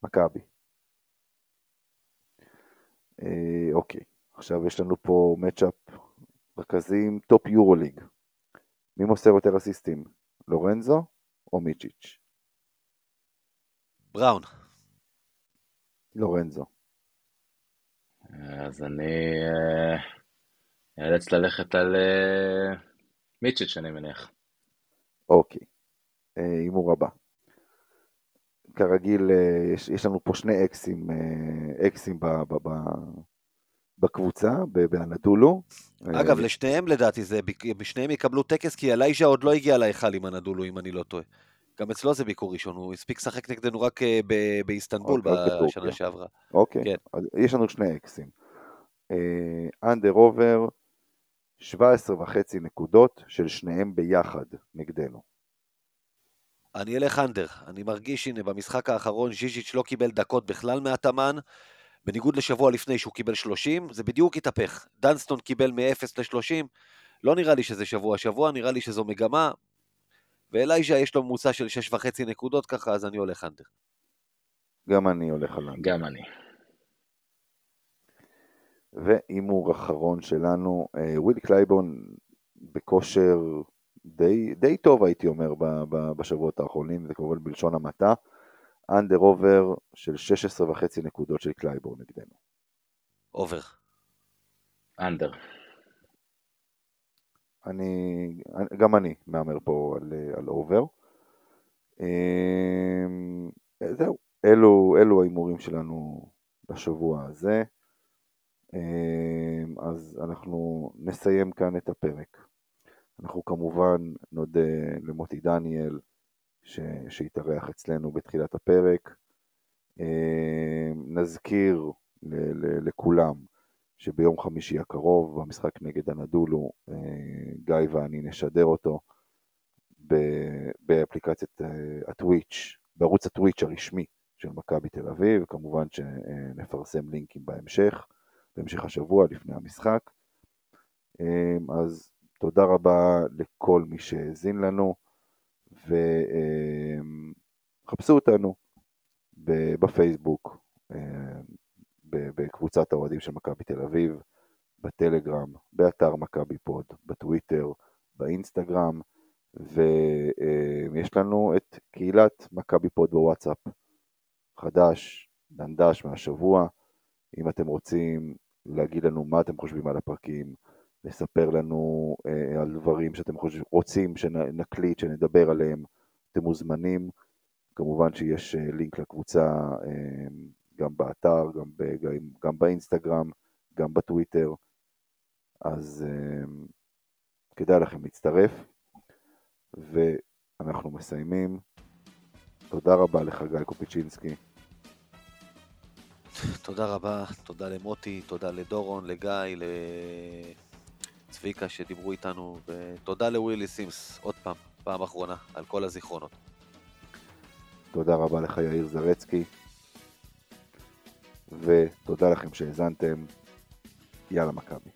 מכבי. אוקיי, עכשיו יש לנו פה matchup רכזים top Euroleague. מי מוסר יותר אסיסטים? לורנזו או מיצ'יץ'? בראון. לורנזו. אז אני אאלץ ללכת על מיצ'יץ', אני מניח. אוקיי, הימור הבא. כרגיל, יש, יש לנו פה שני אקסים, אקסים ב, ב, ב, בקבוצה, באנדולו. אגב, לשניהם לדעתי, זה, שניהם יקבלו טקס, כי אלייז'ה עוד לא הגיע להיכל עם אנדולו, אם אני לא טועה. גם אצלו זה ביקור ראשון, הוא הספיק לשחק נגדנו רק באיסטנבול בשנה שעברה. אוקיי, כן. אז יש לנו שני אקסים. אנדר עובר, 17 וחצי נקודות של שניהם ביחד נגדנו. אני אלך אנדר, אני מרגיש, הנה, במשחק האחרון ז'יז'יץ' לא קיבל דקות בכלל מהתאמן, בניגוד לשבוע לפני שהוא קיבל 30, זה בדיוק התהפך. דנסטון קיבל מ-0 ל-30, לא נראה לי שזה שבוע שבוע, נראה לי שזו מגמה, ואלייז'ה יש לו ממוצע של 6.5 נקודות ככה, אז אני הולך under. גם אני הולך על under. גם אני. והימור אחרון שלנו, וויל קלייבורן בכושר די, די טוב הייתי אומר בשבועות האחרונים, זה כמובן בלשון המעטה. אנדר עובר של 16 וחצי נקודות של קלייבור נגדנו. עובר. אנדר. אני, גם אני מהמר פה על, על עובר. זהו, אלו, אלו ההימורים שלנו בשבוע הזה. אז אנחנו נסיים כאן את הפרק. אנחנו כמובן נודה למוטי דניאל, שהתארח אצלנו בתחילת הפרק. נזכיר לכולם שביום חמישי הקרוב, במשחק נגד הנדולו, גיא ואני נשדר אותו באפליקציית הטוויץ', בערוץ הטוויץ' הרשמי של מכבי תל אביב, כמובן שנפרסם לינקים בהמשך, בהמשך השבוע לפני המשחק. אז תודה רבה לכל מי שהאזין לנו, וחפשו אותנו בפייסבוק, בקבוצת האוהדים של מכבי תל אביב, בטלגרם, באתר מכבי פוד, בטוויטר, באינסטגרם, ויש לנו את קהילת מכבי פוד בוואטסאפ. חדש, דנדש מהשבוע. אם אתם רוצים להגיד לנו מה אתם חושבים על הפרקים, לספר לנו אה, על דברים שאתם חושב, רוצים שנקליט, שנדבר עליהם, אתם מוזמנים. כמובן שיש אה, לינק לקבוצה אה, גם באתר, גם, ב, גם, גם באינסטגרם, גם בטוויטר, אז אה, כדאי לכם להצטרף. ואנחנו מסיימים. תודה רבה לך גיא קופיצ'ינסקי. תודה רבה, תודה למוטי, תודה לדורון, לגיא, לצביקה שדיברו איתנו, ותודה לווילי סימס, עוד פעם, פעם אחרונה, על כל הזיכרונות. תודה רבה לך יאיר זרצקי, ותודה לכם שהאזנתם, יאללה מכבי.